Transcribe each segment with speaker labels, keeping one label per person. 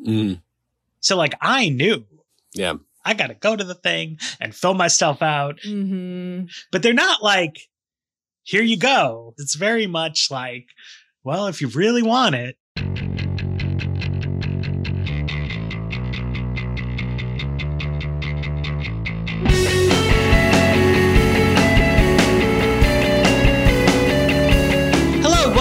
Speaker 1: Mm,
Speaker 2: So, like, I knew
Speaker 1: yeah.
Speaker 2: I got to go to the thing and fill myself out.
Speaker 3: Mm-hmm.
Speaker 2: But they're not like, here you go. It's very much like, well, if you really want it.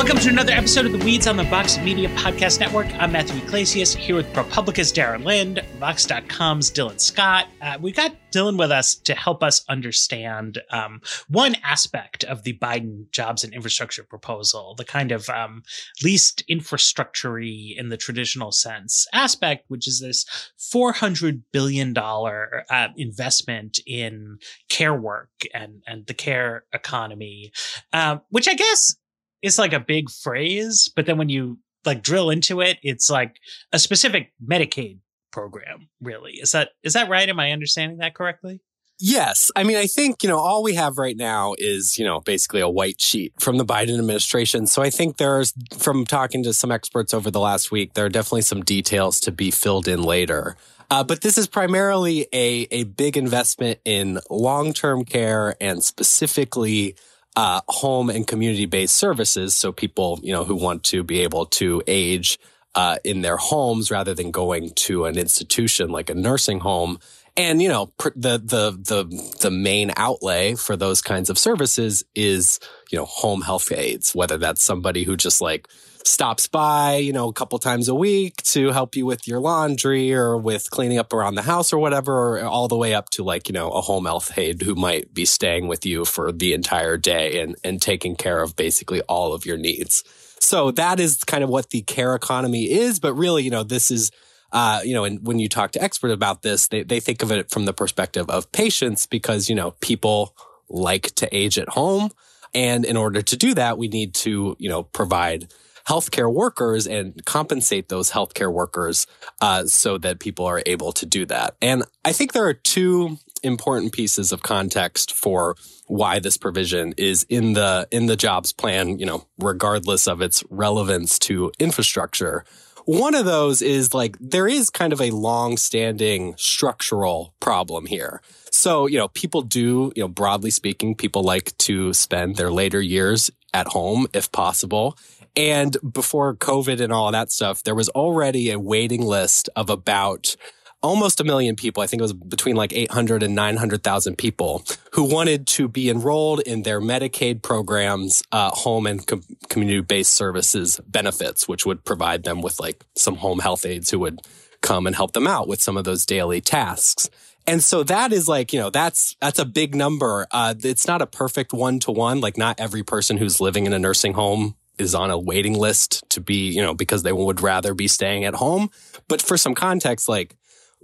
Speaker 2: Welcome to another episode of the Weeds on the Vox Media Podcast Network. I'm Matthew Yglesias here with ProPublica's Dara Lind, Vox.com's Dylan Scott. Uh, we got Dylan with us to help us understand um, one aspect of the Biden jobs and infrastructure proposal, the kind of um, least infrastructure in the traditional sense aspect, which is this $400 billion uh, investment in care work and, and the care economy, um, which I guess is like a big phrase, but then when you like drill into it, it's like a specific Medicaid program, really. Is that is that right? Am I understanding that correctly?
Speaker 1: Yes. I mean, I think, you know, all we have right now is, you know, basically a white sheet from the Biden administration. So I think there's, from talking to some experts over the last week, there are definitely some details to be filled in later. Uh, but this is primarily a, a big investment in long term care and specifically uh, home and community based services. So people, you know, who want to be able to age uh, in their homes rather than going to an institution like a nursing home. And you know, pr- the the the the main outlay for those kinds of services is you know home health aides, whether that's somebody who just like stops by, you know, a couple times a week to help you with your laundry or with cleaning up around the house or whatever, or all the way up to like, you know, a home health aide who might be staying with you for the entire day and, and taking care of basically all of your needs. So that is kind of what the care economy is. But really, you know, this is, uh, you know, and when you talk to experts about this, they, they think of it from the perspective of patients because, you know, people like to age at home. And in order to do that, we need to, you know, provide healthcare workers and compensate those healthcare workers uh, so that people are able to do that. And I think there are two important pieces of context for why this provision is in the in the jobs plan, you know, regardless of its relevance to infrastructure. One of those is like there is kind of a long-standing structural problem here. So, you know, people do, you know, broadly speaking, people like to spend their later years at home if possible. And before COVID and all of that stuff, there was already a waiting list of about almost a million people. I think it was between like 800 and 900,000 people who wanted to be enrolled in their Medicaid programs, uh, home and com- community based services benefits, which would provide them with like some home health aides who would come and help them out with some of those daily tasks. And so that is like, you know, that's, that's a big number. Uh, it's not a perfect one to one. Like not every person who's living in a nursing home is on a waiting list to be, you know, because they would rather be staying at home. But for some context, like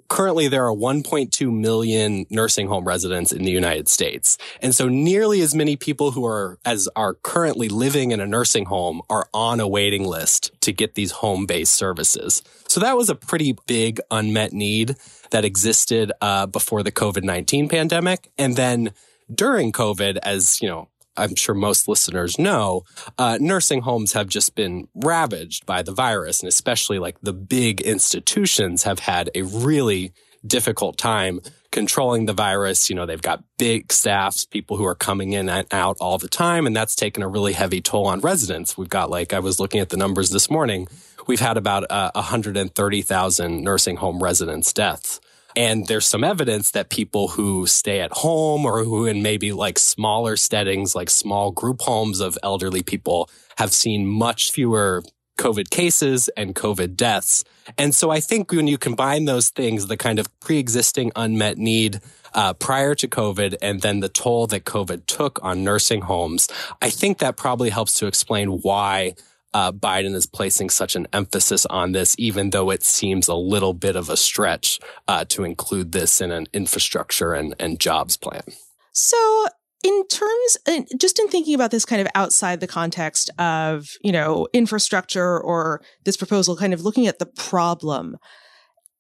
Speaker 1: currently there are 1.2 million nursing home residents in the United States. And so nearly as many people who are, as are currently living in a nursing home are on a waiting list to get these home based services. So that was a pretty big unmet need that existed, uh, before the COVID-19 pandemic. And then during COVID, as, you know, I'm sure most listeners know, uh, nursing homes have just been ravaged by the virus. And especially like the big institutions have had a really difficult time controlling the virus. You know, they've got big staffs, people who are coming in and out all the time. And that's taken a really heavy toll on residents. We've got like, I was looking at the numbers this morning. We've had about uh, 130,000 nursing home residents deaths. And there's some evidence that people who stay at home or who in maybe like smaller settings, like small group homes of elderly people have seen much fewer COVID cases and COVID deaths. And so I think when you combine those things, the kind of pre-existing unmet need uh, prior to COVID and then the toll that COVID took on nursing homes, I think that probably helps to explain why uh, Biden is placing such an emphasis on this, even though it seems a little bit of a stretch uh, to include this in an infrastructure and, and jobs plan.
Speaker 3: So in terms just in thinking about this kind of outside the context of you know infrastructure or this proposal kind of looking at the problem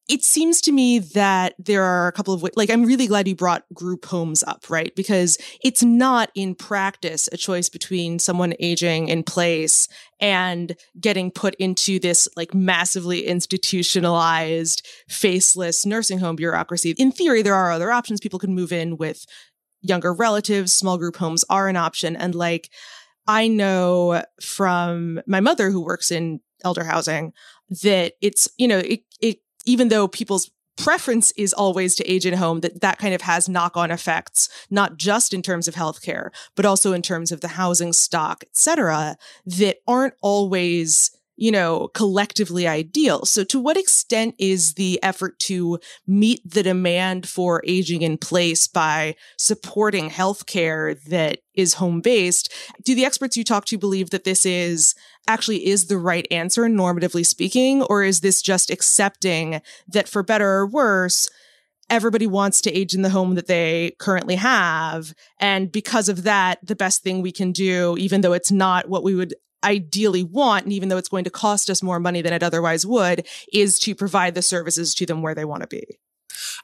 Speaker 3: it seems to me that there are a couple of ways, like i'm really glad you brought group homes up right? Because it's not in practice a choice between someone aging in place and getting put into this like massively institutionalized faceless nursing home bureaucracy. In theory there are other options. People can move in with younger relatives, small group homes are an option. And like, I know from my mother who works in elder housing that it's, you know, it, it, even though people's preference is always to age in home that that kind of has knock-on effects not just in terms of healthcare but also in terms of the housing stock et cetera that aren't always you know, collectively ideal. So to what extent is the effort to meet the demand for aging in place by supporting healthcare that is home based? Do the experts you talk to believe that this is actually is the right answer, normatively speaking? Or is this just accepting that for better or worse, everybody wants to age in the home that they currently have. And because of that, the best thing we can do, even though it's not what we would ideally want, and even though it's going to cost us more money than it otherwise would, is to provide the services to them where they want to be.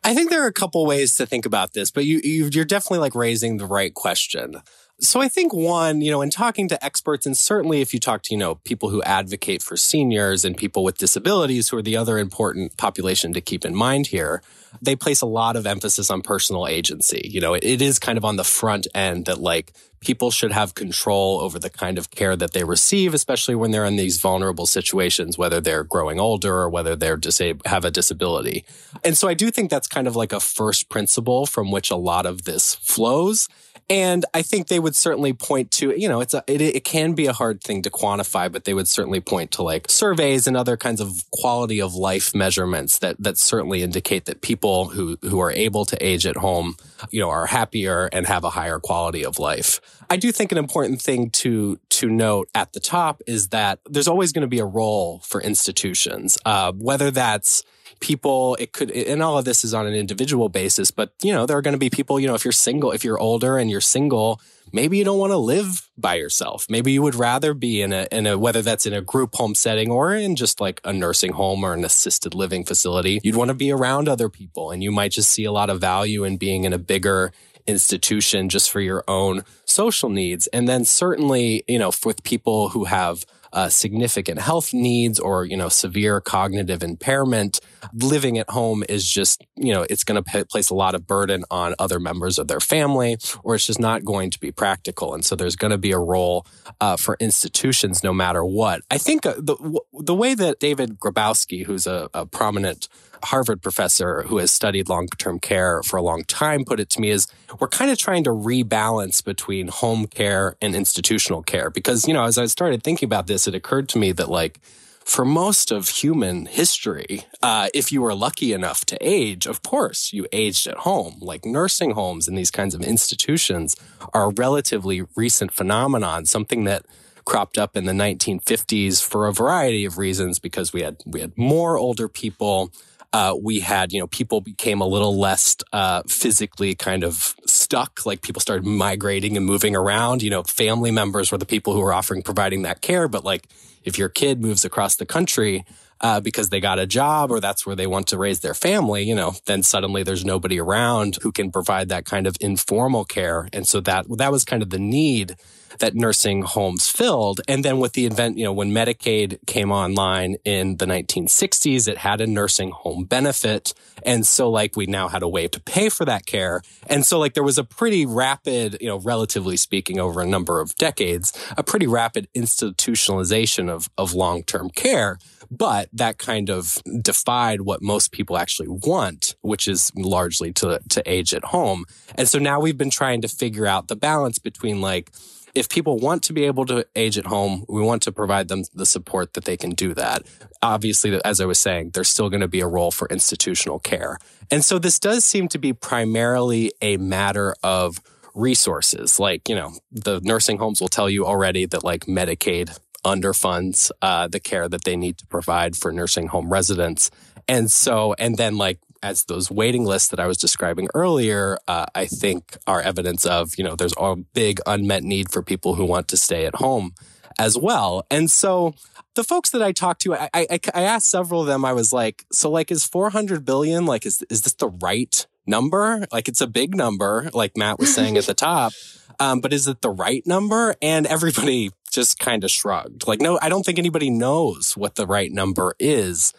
Speaker 1: I think there are a couple ways to think about this, but you, you're definitely like raising the right question. So I think one, you know, in talking to experts, and certainly if you talk to, you know, people who advocate for seniors and people with disabilities, who are the other important population to keep in mind here, they place a lot of emphasis on personal agency. You know, it is kind of on the front end that like people should have control over the kind of care that they receive, especially when they're in these vulnerable situations, whether they're growing older or whether they're disab- have a disability. And so I do think that's kind of like a first principle from which a lot of this flows. And I think they would certainly point to, you know, it's a, it, it can be a hard thing to quantify, but they would certainly point to like surveys and other kinds of quality of life measurements that, that certainly indicate that people who, who are able to age at home, you know, are happier and have a higher quality of life. I do think an important thing to, to note at the top is that there's always going to be a role for institutions, uh, whether that's people, it could, and all of this is on an individual basis, but you know, there are going to be people, you know, if you're single, if you're older and you're single, maybe you don't want to live by yourself. Maybe you would rather be in a, in a, whether that's in a group home setting or in just like a nursing home or an assisted living facility. You'd want to be around other people and you might just see a lot of value in being in a bigger institution just for your own social needs. And then certainly, you know, with people who have uh, significant health needs or, you know, severe cognitive impairment, living at home is just, you know, it's going to p- place a lot of burden on other members of their family, or it's just not going to be practical. And so there's going to be a role uh, for institutions no matter what. I think uh, the, the way that David Grabowski, who's a, a prominent Harvard professor who has studied long term care for a long time put it to me is we're kind of trying to rebalance between home care and institutional care. Because, you know, as I started thinking about this, it occurred to me that like, for most of human history, uh, if you were lucky enough to age, of course, you aged at home. Like nursing homes and these kinds of institutions are a relatively recent phenomenon, something that cropped up in the 1950s for a variety of reasons because we had we had more older people uh, we had, you know, people became a little less uh, physically kind of stuck. Like people started migrating and moving around. You know, family members were the people who were offering providing that care. But like, if your kid moves across the country, uh, because they got a job or that's where they want to raise their family, you know, then suddenly there's nobody around who can provide that kind of informal care. And so that, that was kind of the need that nursing homes filled. And then with the event, you know, when Medicaid came online in the 1960s, it had a nursing home benefit. And so like we now had a way to pay for that care. And so like there was a pretty rapid, you know, relatively speaking over a number of decades, a pretty rapid institutionalization of, of long-term care. But that kind of defied what most people actually want, which is largely to, to age at home. And so now we've been trying to figure out the balance between like, if people want to be able to age at home, we want to provide them the support that they can do that. Obviously, as I was saying, there's still going to be a role for institutional care. And so this does seem to be primarily a matter of resources. Like, you know, the nursing homes will tell you already that like Medicaid underfunds uh, the care that they need to provide for nursing home residents. And so, and then like as those waiting lists that I was describing earlier, uh, I think are evidence of, you know, there's a big unmet need for people who want to stay at home as well. And so the folks that I talked to, I, I, I asked several of them, I was like, so like, is 400 billion, like, is, is this the right number? Like, it's a big number, like Matt was saying at the top. Um, but is it the right number? And everybody just kind of shrugged. Like, no, I don't think anybody knows what the right number is.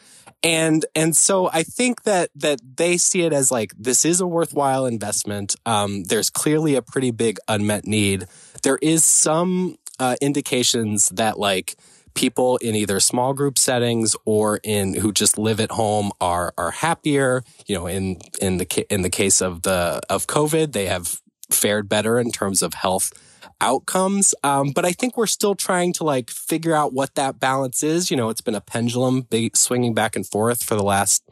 Speaker 1: And, and so I think that, that they see it as like, this is a worthwhile investment. Um, there's clearly a pretty big unmet need. There is some, uh, indications that like, people in either small group settings or in who just live at home are are happier you know in in the in the case of the of covid they have fared better in terms of health outcomes. Um, but I think we're still trying to like figure out what that balance is. You know, it's been a pendulum big, swinging back and forth for the last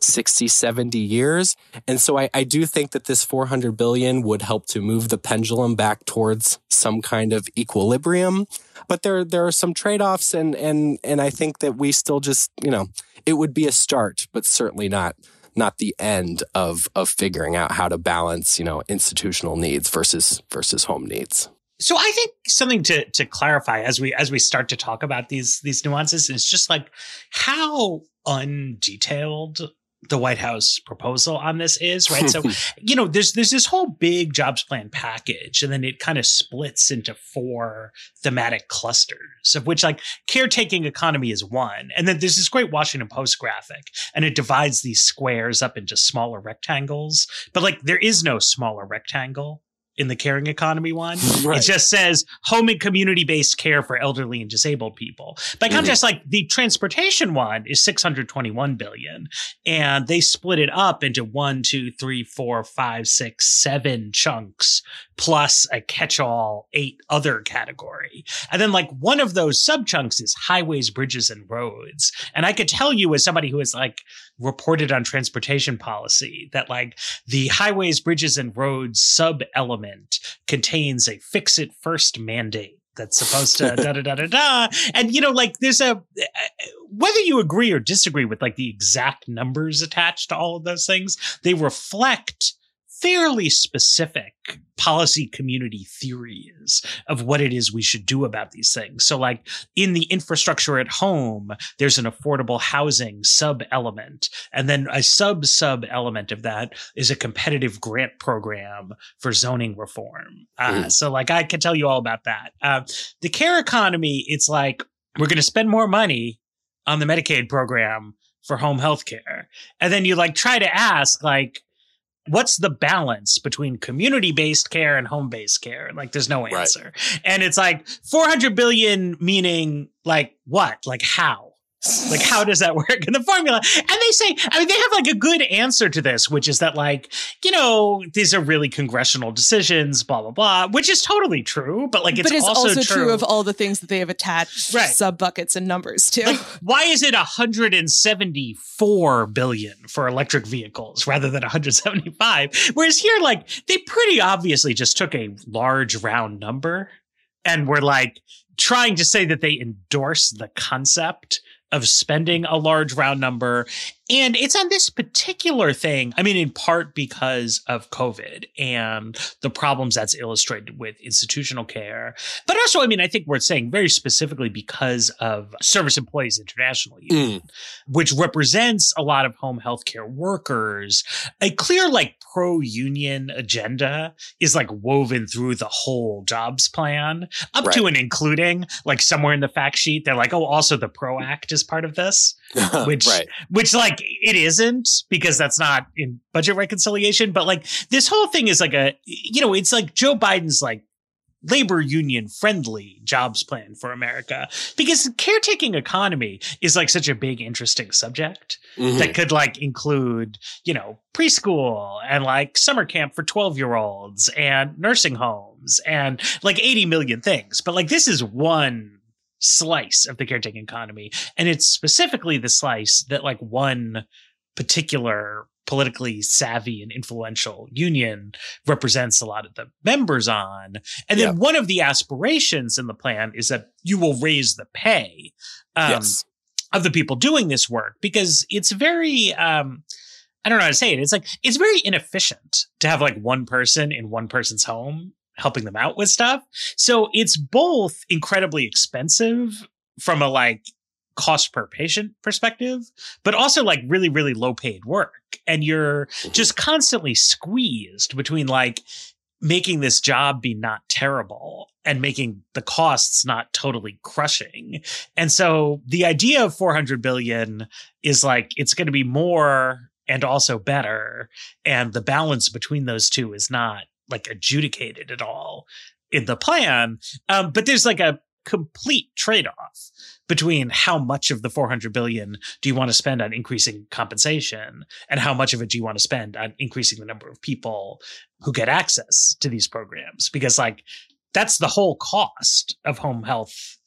Speaker 1: 60, 70 years. And so I, I do think that this 400 billion would help to move the pendulum back towards some kind of equilibrium. But there, there are some trade-offs and, and, and I think that we still just, you know, it would be a start, but certainly not not the end of of figuring out how to balance you know institutional needs versus versus home needs
Speaker 2: so I think something to to clarify as we as we start to talk about these these nuances is just like how undetailed the White House proposal on this is, right? so, you know, there's there's this whole big jobs plan package, and then it kind of splits into four thematic clusters, of which like caretaking economy is one. And then there's this great Washington Post graphic, and it divides these squares up into smaller rectangles. But like there is no smaller rectangle in the caring economy one. Right. It just says home and community based care for elderly and disabled people. By contrast, mm-hmm. like the transportation one is 621 billion, and they split it up into one, two, three, four, five, six, seven chunks plus a catch all eight other category. And then like one of those sub chunks is highways, bridges, and roads. And I could tell you as somebody who has like reported on transportation policy that like the highways, bridges, and roads sub element contains a fix it first mandate that's supposed to da da da da da. And you know, like there's a uh, whether you agree or disagree with like the exact numbers attached to all of those things, they reflect fairly specific policy community theories of what it is we should do about these things. So, like in the infrastructure at home, there's an affordable housing sub element. And then a sub sub element of that is a competitive grant program for zoning reform. Uh, mm. So, like, I can tell you all about that. Uh, the care economy, it's like we're going to spend more money on the Medicaid program for home health care. And then you like try to ask, like, what's the balance between community based care and home based care? Like, there's no answer. Right. And it's like 400 billion, meaning like what? Like, how? Like, how does that work in the formula? And they say, I mean, they have like a good answer to this, which is that, like, you know, these are really congressional decisions, blah, blah, blah, which is totally true. But like, it's,
Speaker 3: but it's
Speaker 2: also,
Speaker 3: also
Speaker 2: true.
Speaker 3: true. of all the things that they have attached right. sub buckets and numbers to.
Speaker 2: Like, why is it 174 billion for electric vehicles rather than 175? Whereas here, like, they pretty obviously just took a large round number and were like trying to say that they endorse the concept of spending a large round number. And it's on this particular thing. I mean, in part because of COVID and the problems that's illustrated with institutional care. But also, I mean, I think we're saying very specifically because of Service Employees International Union, mm. which represents a lot of home healthcare workers. A clear, like, pro union agenda is like woven through the whole jobs plan, up right. to and including like somewhere in the fact sheet. They're like, oh, also the PRO Act is part of this, which, right. which like it isn't because that's not in budget reconciliation. But like this whole thing is like a, you know, it's like Joe Biden's like labor union friendly jobs plan for America because caretaking economy is like such a big interesting subject mm-hmm. that could like include, you know, preschool and like summer camp for 12 year olds and nursing homes and like 80 million things. But like this is one slice of the caretaking economy and it's specifically the slice that like one particular politically savvy and influential union represents a lot of the members on. And then yeah. one of the aspirations in the plan is that you will raise the pay um, yes. of the people doing this work because it's very, um, I don't know how to say it. It's like, it's very inefficient to have like one person in one person's home helping them out with stuff. So it's both incredibly expensive from a like cost per patient perspective, but also like really, really low paid work. And you're mm-hmm. just constantly squeezed between like making this job be not terrible and making the costs not totally crushing. And so the idea of 400 billion is like it's going to be more and also better. And the balance between those two is not like adjudicated at all in the plan. Um, but there's like a complete trade off between how much of the 400 billion do you want to spend on increasing compensation and how much of it do you want to spend on increasing the number of people who get access to these programs. Because like that's the whole cost of home health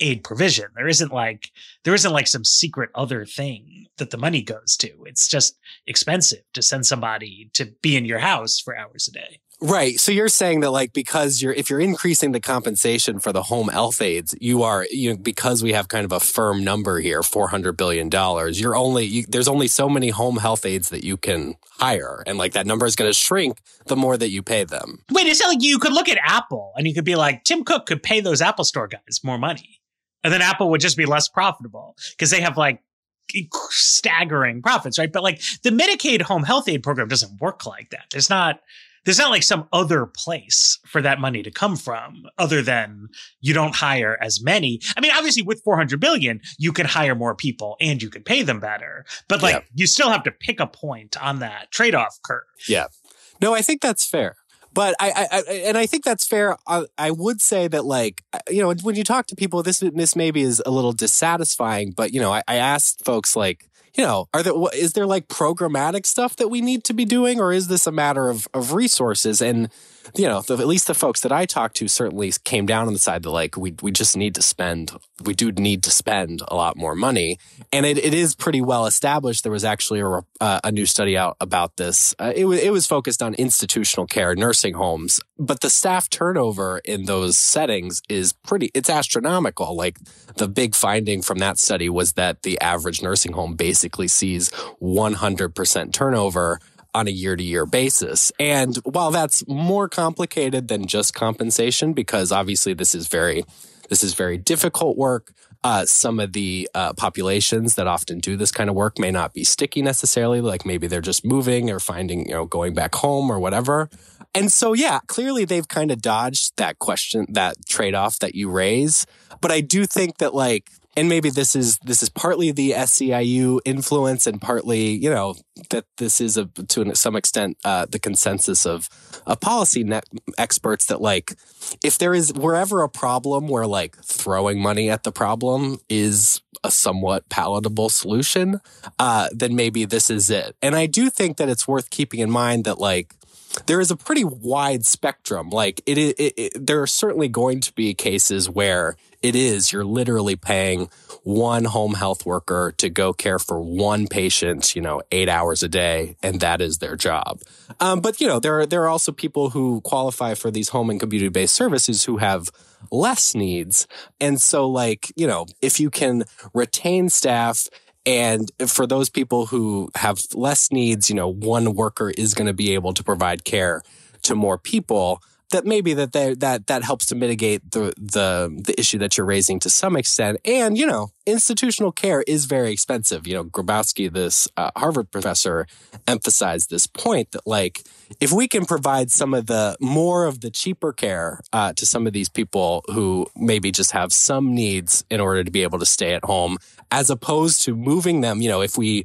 Speaker 2: aid provision. There isn't like there isn't like some secret other thing that the money goes to. It's just expensive to send somebody to be in your house for hours a day
Speaker 1: Right. So you're saying that like because you're if you're increasing the compensation for the home health aides, you are you know, because we have kind of a firm number here, four hundred billion dollars. You're only you, there's only so many home health aides that you can hire, and like that number is going to shrink the more that you pay them.
Speaker 2: Wait, it's like you could look at Apple and you could be like, Tim Cook could pay those Apple Store guys more money, and then Apple would just be less profitable because they have like staggering profits, right? But like the Medicaid home health aid program doesn't work like that. There's not there's not like some other place for that money to come from other than you don't hire as many. I mean, obviously with 400 billion, you can hire more people and you can pay them better, but like yeah. you still have to pick a point on that trade off curve.
Speaker 1: Yeah. No, I think that's fair. But I, I, I, and I think that's fair. I, I, would say that, like, uh, you know, when you talk to people, this this maybe is a little dissatisfying. But you know, I, I asked folks like, you know, are there is there like programmatic stuff that we need to be doing, or is this a matter of of resources? And you know, the, at least the folks that I talked to certainly came down on the side that like we we just need to spend, we do need to spend a lot more money, and it, it is pretty well established. There was actually a, uh, a new study out about this. Uh, it was it was focused on institutional care, nursing homes, but the staff turnover in those settings is pretty. It's astronomical. Like the big finding from that study was that the average nursing home basically sees 100% turnover on a year to year basis. And while that's more complicated than just compensation, because obviously this is very, this is very difficult work. Uh, some of the uh, populations that often do this kind of work may not be sticky necessarily. Like maybe they're just moving or finding, you know, going back home or whatever. And so, yeah, clearly they've kind of dodged that question, that trade off that you raise. But I do think that like and maybe this is this is partly the SEIU influence and partly you know that this is a, to some extent uh, the consensus of of policy net experts that like if there is wherever a problem where like throwing money at the problem is a somewhat palatable solution, uh, then maybe this is it. And I do think that it's worth keeping in mind that like there is a pretty wide spectrum. Like it, it, it, there are certainly going to be cases where it is you're literally paying one home health worker to go care for one patient, you know, eight hours a day, and that is their job. Um, but you know, there are there are also people who qualify for these home and community based services who have less needs, and so like you know, if you can retain staff and for those people who have less needs, you know, one worker is going to be able to provide care to more people that maybe that they, that that helps to mitigate the the the issue that you're raising to some extent. And you know, institutional care is very expensive. You know, Grabowski, this uh, Harvard professor, emphasized this point that like if we can provide some of the more of the cheaper care uh, to some of these people who maybe just have some needs in order to be able to stay at home, as opposed to moving them, you know, if we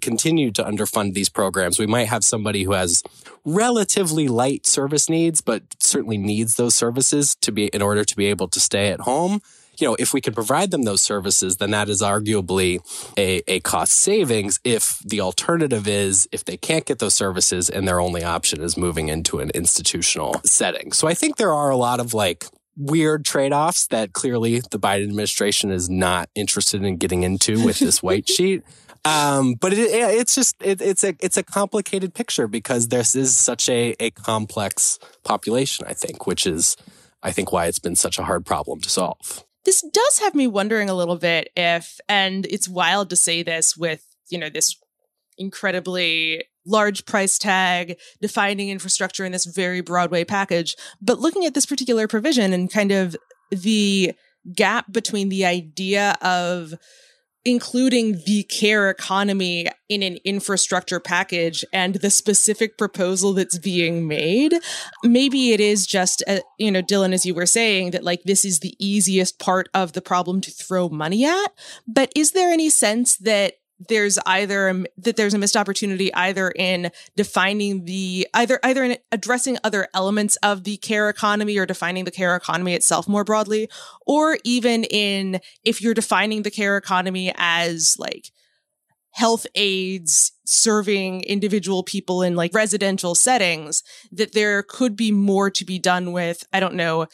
Speaker 1: continue to underfund these programs. We might have somebody who has relatively light service needs, but certainly needs those services to be in order to be able to stay at home. You know, if we can provide them those services, then that is arguably a, a cost savings. If the alternative is if they can't get those services and their only option is moving into an institutional setting. So I think there are a lot of like weird trade-offs that clearly the Biden administration is not interested in getting into with this white sheet. Um, but it, it's just it, it's a it's a complicated picture because this is such a a complex population. I think, which is I think why it's been such a hard problem to solve.
Speaker 3: This does have me wondering a little bit if, and it's wild to say this with you know this incredibly large price tag, defining infrastructure in this very Broadway package. But looking at this particular provision and kind of the gap between the idea of including the care economy in an infrastructure package and the specific proposal that's being made maybe it is just a, uh, you know dylan as you were saying that like this is the easiest part of the problem to throw money at. But is there any sense that there's either that there's a missed opportunity either in defining the either either in addressing other elements of the care economy or defining the care economy itself more broadly or even in if you're defining the care economy as like health aides serving individual people in like residential settings that there could be more to be done with i don't know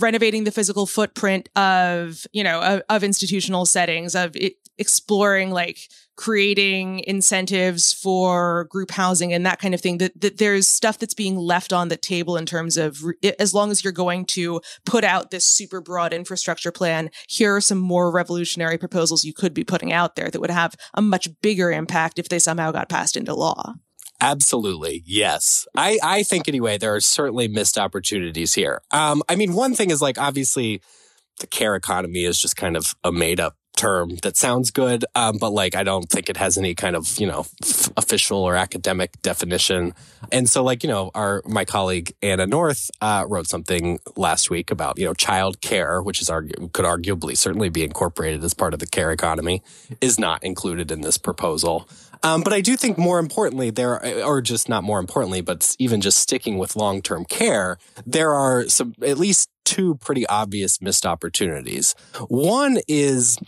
Speaker 3: renovating the physical footprint of you know of, of institutional settings of exploring like creating incentives for group housing and that kind of thing that, that there's stuff that's being left on the table in terms of re- as long as you're going to put out this super broad infrastructure plan here are some more revolutionary proposals you could be putting out there that would have a much bigger impact if they somehow got passed into law
Speaker 1: Absolutely. Yes. I, I think anyway, there are certainly missed opportunities here. Um, I mean, one thing is like, obviously the care economy is just kind of a made up term that sounds good, um, but like I don't think it has any kind of you know f- official or academic definition. And so, like you know, our my colleague Anna North uh, wrote something last week about you know child care, which is argu- could arguably certainly be incorporated as part of the care economy, is not included in this proposal. Um, but I do think more importantly, there, are, or just not more importantly, but even just sticking with long term care, there are some at least two pretty obvious missed opportunities. One is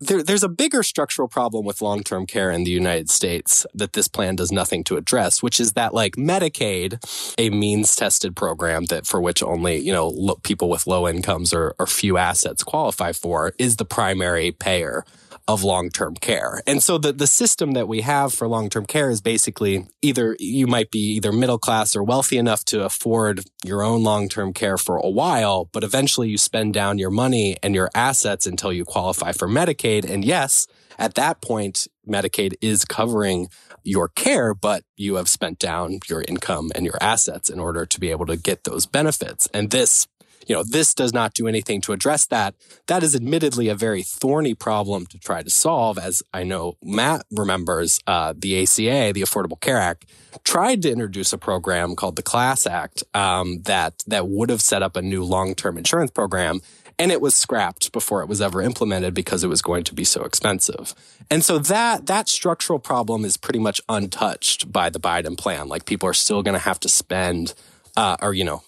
Speaker 1: there, there's a bigger structural problem with long-term care in the United States that this plan does nothing to address, which is that like Medicaid, a means-tested program that for which only you know lo- people with low incomes or, or few assets qualify for, is the primary payer of long-term care. And so the, the system that we have for long-term care is basically either you might be either middle class or wealthy enough to afford your own long-term care for a while, but eventually you spend down your money and your assets until you qualify for Medicaid. And yes, at that point, Medicaid is covering your care, but you have spent down your income and your assets in order to be able to get those benefits. And this you know, this does not do anything to address that. That is admittedly a very thorny problem to try to solve. As I know Matt remembers, uh, the ACA, the Affordable Care Act, tried to introduce a program called the Class Act um, that that would have set up a new long-term insurance program and it was scrapped before it was ever implemented because it was going to be so expensive. And so that that structural problem is pretty much untouched by the Biden plan. Like people are still going to have to spend uh, or you know,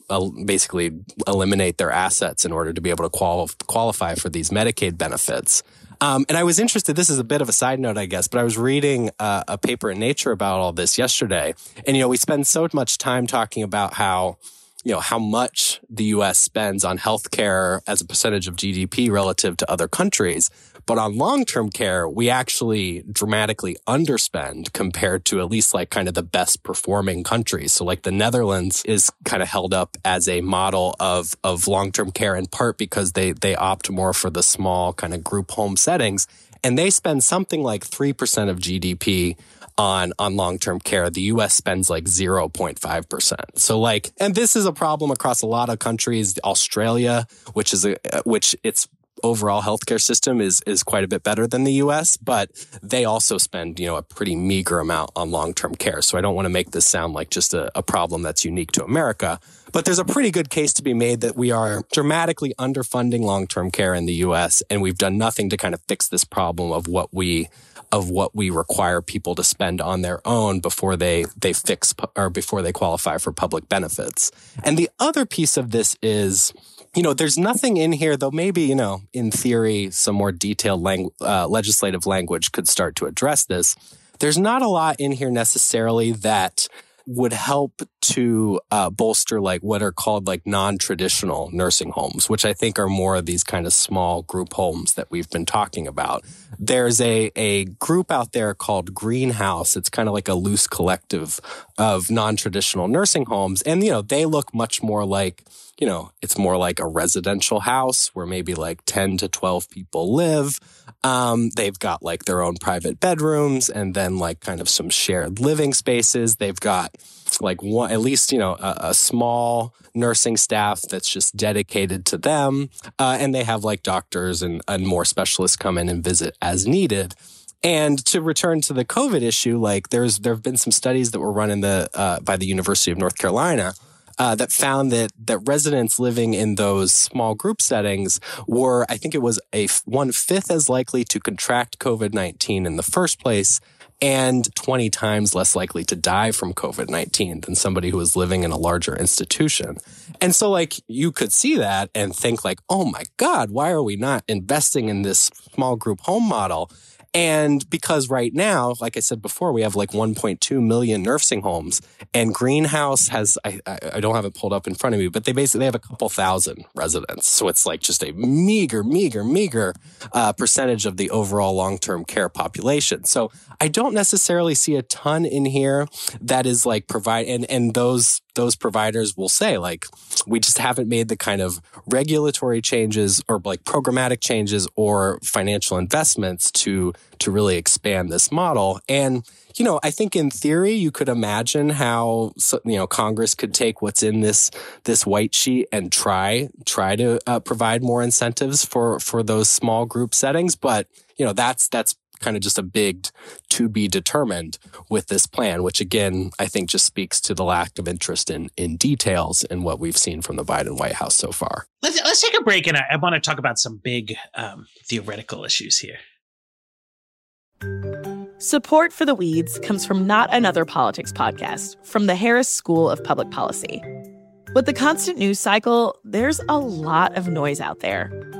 Speaker 1: basically eliminate their assets in order to be able to qual- qualify for these Medicaid benefits. Um, and I was interested. This is a bit of a side note, I guess, but I was reading uh, a paper in Nature about all this yesterday, and you know, we spend so much time talking about how you know how much the U.S. spends on healthcare as a percentage of GDP relative to other countries. But on long term care, we actually dramatically underspend compared to at least like kind of the best performing countries. So like the Netherlands is kind of held up as a model of, of long term care in part because they, they opt more for the small kind of group home settings. And they spend something like 3% of GDP on on long-term care the US spends like 0.5%. So like and this is a problem across a lot of countries Australia which is a which it's overall healthcare system is is quite a bit better than the US, but they also spend, you know, a pretty meager amount on long-term care. So I don't want to make this sound like just a, a problem that's unique to America. But there's a pretty good case to be made that we are dramatically underfunding long-term care in the US and we've done nothing to kind of fix this problem of what we of what we require people to spend on their own before they they fix or before they qualify for public benefits. And the other piece of this is you know, there's nothing in here, though maybe, you know, in theory, some more detailed lang- uh, legislative language could start to address this. There's not a lot in here necessarily that would help to uh, bolster like what are called like non-traditional nursing homes, which I think are more of these kind of small group homes that we've been talking about. There's a a group out there called Greenhouse. It's kind of like a loose collective of non-traditional nursing homes, and you know they look much more like you know, it's more like a residential house where maybe like 10 to 12 people live. Um, they've got like their own private bedrooms and then like kind of some shared living spaces. They've got like one, at least, you know, a, a small nursing staff that's just dedicated to them. Uh, and they have like doctors and, and more specialists come in and visit as needed. And to return to the COVID issue, like there's there have been some studies that were run in the uh, by the University of North Carolina uh, that found that that residents living in those small group settings were, I think it was a one fifth as likely to contract COVID nineteen in the first place. And 20 times less likely to die from COVID 19 than somebody who was living in a larger institution. And so, like, you could see that and think, like, oh my God, why are we not investing in this small group home model? And because right now, like I said before, we have like 1.2 million nursing homes, and Greenhouse has I, I don't have it pulled up in front of me, but they basically have a couple thousand residents, so it's like just a meager, meager, meager uh, percentage of the overall long term care population. So I don't necessarily see a ton in here that is like provide and and those those providers will say like we just haven't made the kind of regulatory changes or like programmatic changes or financial investments to to really expand this model. And you know i think in theory you could imagine how you know congress could take what's in this this white sheet and try try to uh, provide more incentives for for those small group settings. But you know that's that's kind of just a big to be determined with this plan, which again, I think just speaks to the lack of interest in, in details in what we've seen from the Biden White House so far.
Speaker 2: Let's, let's take a break and I, I want to talk about some big um, theoretical issues here.
Speaker 4: Support for the weeds comes from Not Another Politics podcast from the Harris School of Public Policy. With the constant news cycle, there's a lot of noise out there.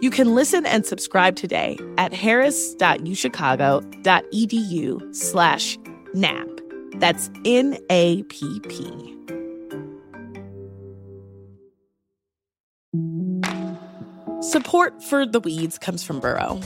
Speaker 4: You can listen and subscribe today at harris.uchicago.edu slash NAP. That's N-A-P-P. Support for the weeds comes from Burrow.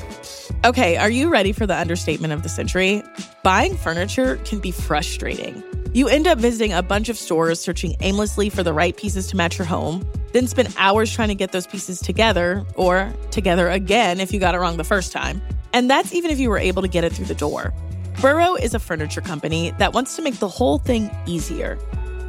Speaker 4: Okay, are you ready for the understatement of the century? Buying furniture can be frustrating. You end up visiting a bunch of stores searching aimlessly for the right pieces to match your home then spend hours trying to get those pieces together, or together again if you got it wrong the first time. And that's even if you were able to get it through the door. Burrow is a furniture company that wants to make the whole thing easier.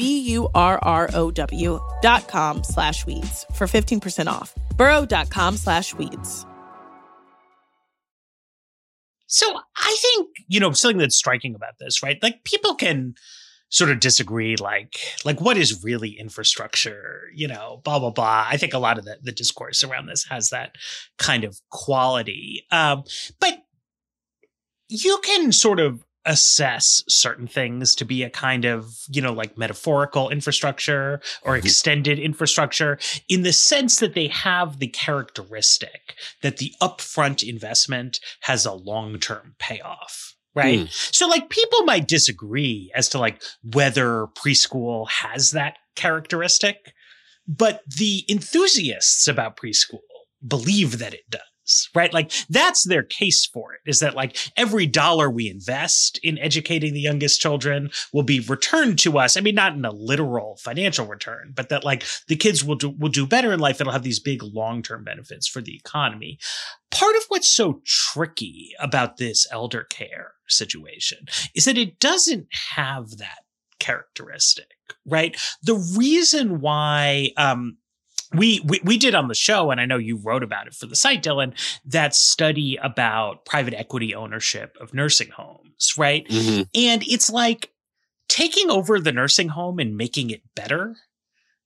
Speaker 4: B-U-R-R-O-W dot com slash weeds for 15% off. burrow.com slash weeds.
Speaker 2: So I think, you know, something that's striking about this, right? Like people can sort of disagree, like, like what is really infrastructure, you know, blah, blah, blah. I think a lot of the, the discourse around this has that kind of quality. Um, but you can sort of assess certain things to be a kind of, you know, like metaphorical infrastructure or
Speaker 1: Mm-hmm.
Speaker 2: extended infrastructure in the sense that they have the characteristic that the upfront investment has a long term payoff. Right.
Speaker 1: Mm.
Speaker 2: So, like, people might disagree as to like whether preschool has that characteristic, but the enthusiasts about preschool believe that it does right? Like that's their case for it is that like every dollar we invest in educating the youngest children will be returned to us. I mean, not in a literal financial return, but that like the kids will do, will do better in life. It'll have these big long-term benefits for the economy. Part of what's so tricky about this elder care situation is that it doesn't have that characteristic, right? The reason why, um, we, we we did on the show, and I know you wrote about it for the site, Dylan. That study about private equity ownership of nursing homes, right?
Speaker 1: Mhm.
Speaker 2: And it's like taking over the nursing home and making it better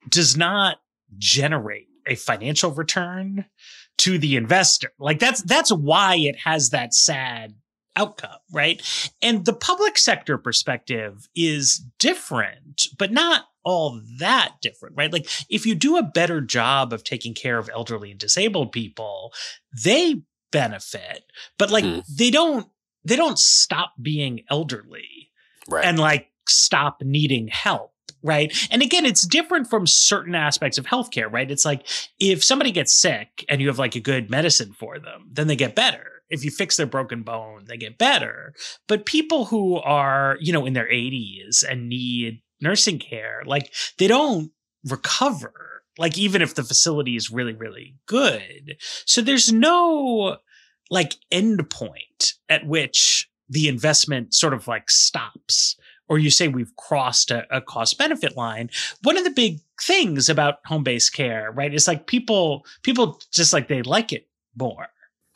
Speaker 2: does not generate a financial return to the investor. Like that's that's why it has that sad outcome, right? And the public sector perspective is different, but not all that different, right? Like if you do a better job of taking care of elderly and disabled people, they benefit, but like
Speaker 1: Hmm.
Speaker 2: they don't they don't stop being elderly
Speaker 1: Right.
Speaker 2: and like stop needing help. Right. And again, it's different from certain aspects of healthcare, right? It's like if somebody gets sick and you have like a good medicine for them, then they get better. If you fix their broken bone, they get better. But people who are, you know, in their 80s and need nursing care, like they don't recover, like even if the facility is really, really good. So there's no like end point at which the investment sort of like stops or you say we've crossed a, a cost benefit line one of the big things about home-based care right is like people people just like they like it more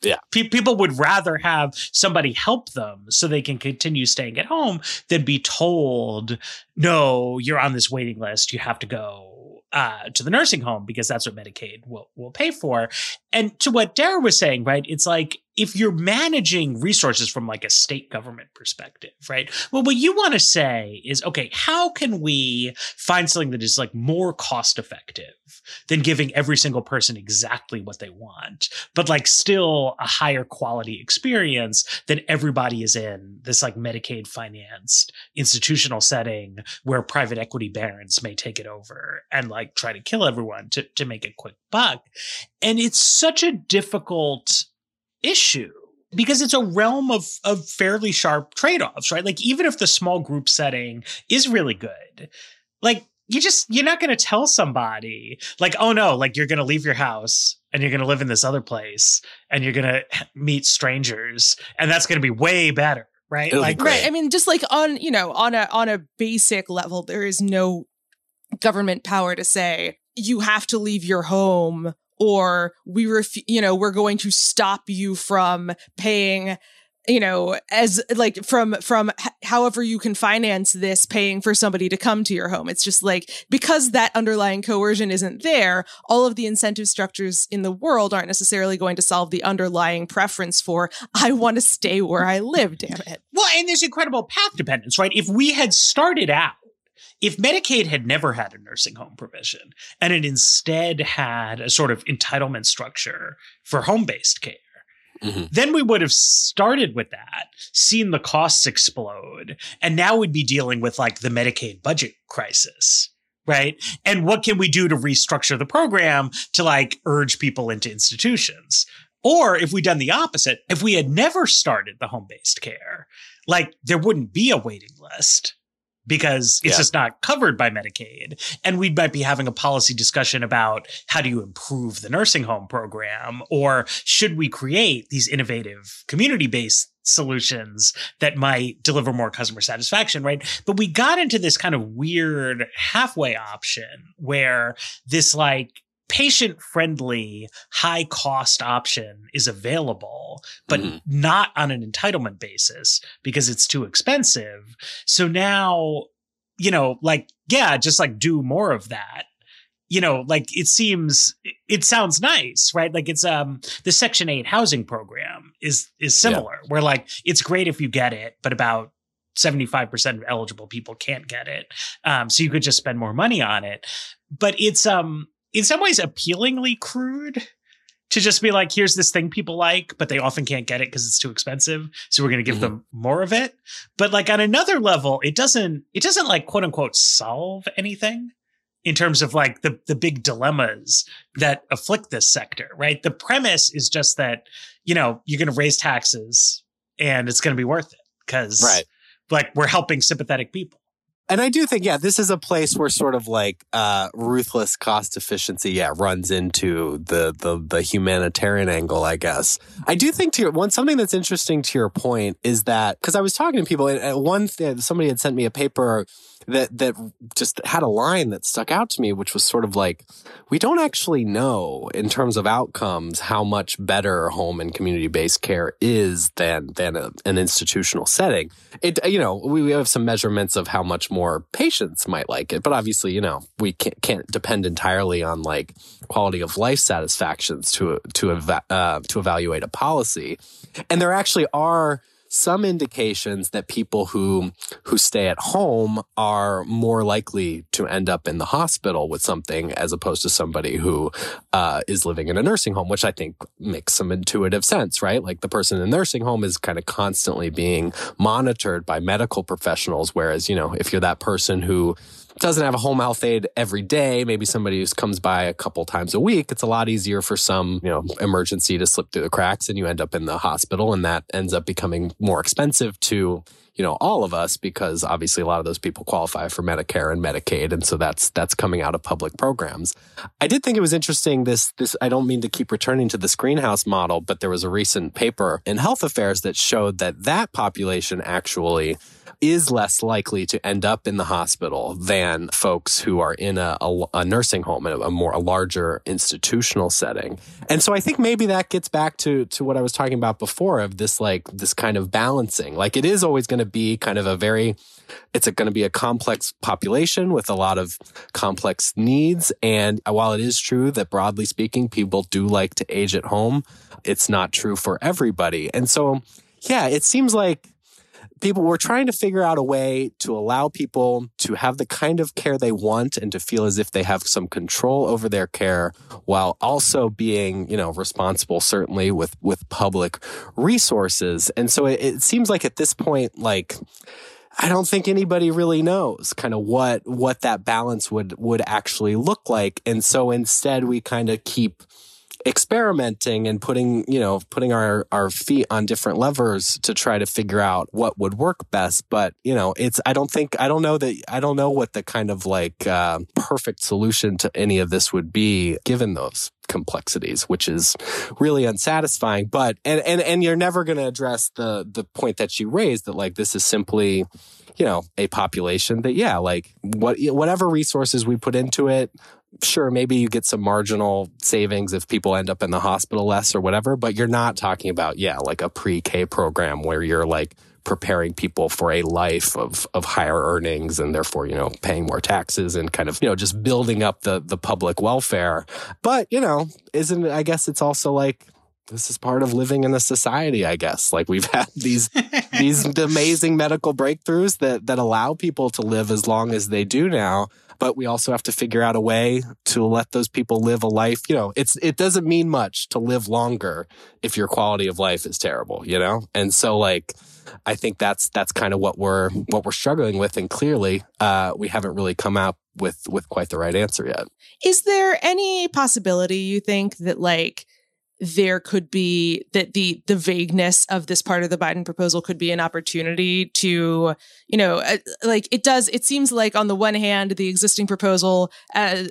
Speaker 1: Yeah.
Speaker 2: Pe- people would rather have somebody help them so they can continue staying at home than be told no you're on this waiting list you have to go uh, to the nursing home because that's what medicaid will, will pay for and to what Dara was saying, right? It's like if you're managing resources from like a state government perspective, right? Well, what you want to say is, okay, how can we find something that is like more cost effective than giving every single person exactly what they want, but like still a higher quality experience than everybody is in this like Medicaid financed institutional setting where private equity barons may take it over and like try to kill everyone to, to make a quick buck. And it's such a difficult issue because it's a realm of, of fairly sharp trade offs, right? Like, even if the small group setting is really good, like, you just, you're not going to tell somebody, like, oh no, like, you're going to leave your house and you're going to live in this other place and you're going to meet strangers and that's going to be way better, right?
Speaker 1: It'll
Speaker 2: Like,
Speaker 1: great.
Speaker 3: Right. I mean, just like on, you know, on a on a basic level, there is no government power to say you have to leave your home or we ref- you know, we're going to stop you from paying you know as like from from h- however you can finance this paying for somebody to come to your home it's just like because that underlying coercion isn't there all of the incentive structures in the world aren't necessarily going to solve the underlying preference for i want to stay where i live damn it
Speaker 2: Well, and there's incredible path dependence, right? If we had started out if Medicaid had never had a nursing home provision and it instead had a sort of entitlement structure for home based care, Mm-hmm. Then we would have started with that, seen the costs explode, and now we'd be dealing with like the Medicaid budget crisis, right? And what can we do to restructure the program to like urge people into institutions? Or if we'd done the opposite, if we had never started the home based care, like there wouldn't be a waiting list because it's yeah. just not covered by Medicaid. And we might be having a policy discussion about how do you improve the nursing home program or should we create these innovative community based solutions that might deliver more customer satisfaction, right? But we got into this kind of weird halfway option where this like patient friendly, high cost option is available, but mm-hmm. not on an entitlement basis because it's too expensive. So now, you know, like, yeah, just like do more of that. You know, like it seems, it sounds nice, right? Like it's um the Section Eight housing program is is similar, yeah. where like it's great if you get it, but about 75% of eligible people can't get it. Um, so you could just spend more money on it. But it's um in some ways appealingly crude to just be like, here's this thing people like, but they often can't get it because it's too expensive. So we're going to give mm-hmm. them more of it. But like on another level, it doesn't, it doesn't like quote unquote solve anything in terms of like the, the big dilemmas that afflict this sector, right? The premise is just that, you know, you're going to raise taxes and it's going to be worth it because
Speaker 1: right.
Speaker 2: like we're helping sympathetic people
Speaker 1: and I do think, yeah, this is a place where sort of like uh, ruthless cost efficiency, yeah, runs into the, the the humanitarian angle, I guess. I do think to your one something that's interesting to your point is that because I was talking to people, and one thing somebody had sent me a paper that that just had a line that stuck out to me, which was sort of like, we don't actually know in terms of outcomes how much better home and community based care is than than a, an institutional setting. It you know we, we have some measurements of how much more patients might like it, but obviously you know we can't, can't depend entirely on like quality of life satisfactions to to eva- uh, to evaluate a policy, and there actually are some indications that people who who stay at home are more likely to end up in the hospital with something as opposed to somebody who uh, is living in a nursing home, which I think makes some intuitive sense, right? Like the person in the nursing home is kind of constantly being monitored by medical professionals, whereas you know if you're that person who doesn't have a home health aide every day, maybe somebody who comes by a couple times a week, it's a lot easier for some, you know, emergency to slip through the cracks and you end up in the hospital and that ends up becoming more expensive to you know all of us because obviously a lot of those people qualify for Medicare and Medicaid and so that's that's coming out of public programs. I did think it was interesting this this I don't mean to keep returning to the greenhouse model but there was a recent paper in Health Affairs that showed that that population actually is less likely to end up in the hospital than folks who are in a, a, a nursing home, a, a more a larger institutional setting. And so I think maybe that gets back to to what I was talking about before of this like this kind of balancing. Like it is always going to be kind of a very it's going to be a complex population with a lot of complex needs. And while it is true that broadly speaking, people do like to age at home, it's not true for everybody. And so, yeah, it seems like people were trying to figure out a way to allow people to have the kind of care they want and to feel as if they have some control over their care while also being, you know, responsible certainly with with public resources. And so it, it seems like at this point like I don't think anybody really knows kind of what what that balance would would actually look like. And so instead we kind of keep experimenting and putting, you know, putting our, our feet on different levers to try to figure out what would work best. But, you know, it's, I don't think, I don't know that, I don't know what the kind of like uh, perfect solution to any of this would be given those complexities, which is really unsatisfying. But, and, and, and you're never going to address the, the point that you raised that like this is simply, you know, a population that, yeah, like what, whatever resources we put into it, sure, maybe you get some marginal savings if people end up in the hospital less or whatever, but you're not talking about, yeah, like a pre K program where you're like preparing people for a life of, of higher earnings and therefore, you know, paying more taxes and kind of, you know, just building up the, the public welfare. But, you know, isn't, I guess it's also like, this is part of living in a society, I guess. Like we've had these these amazing medical breakthroughs that that allow people to live as long as they do now. But we also have to figure out a way to let those people live a life. You know, it's it doesn't mean much to live longer if your quality of life is terrible. You know, and so like I think that's that's kind of what we're what we're struggling with, and clearly uh, we haven't really come out with with quite the right answer yet.
Speaker 3: Is there any possibility you think that like there could be that the the vagueness of this part of the Biden proposal could be an opportunity to you know uh, like it does it seems like on the one hand the existing proposal uh,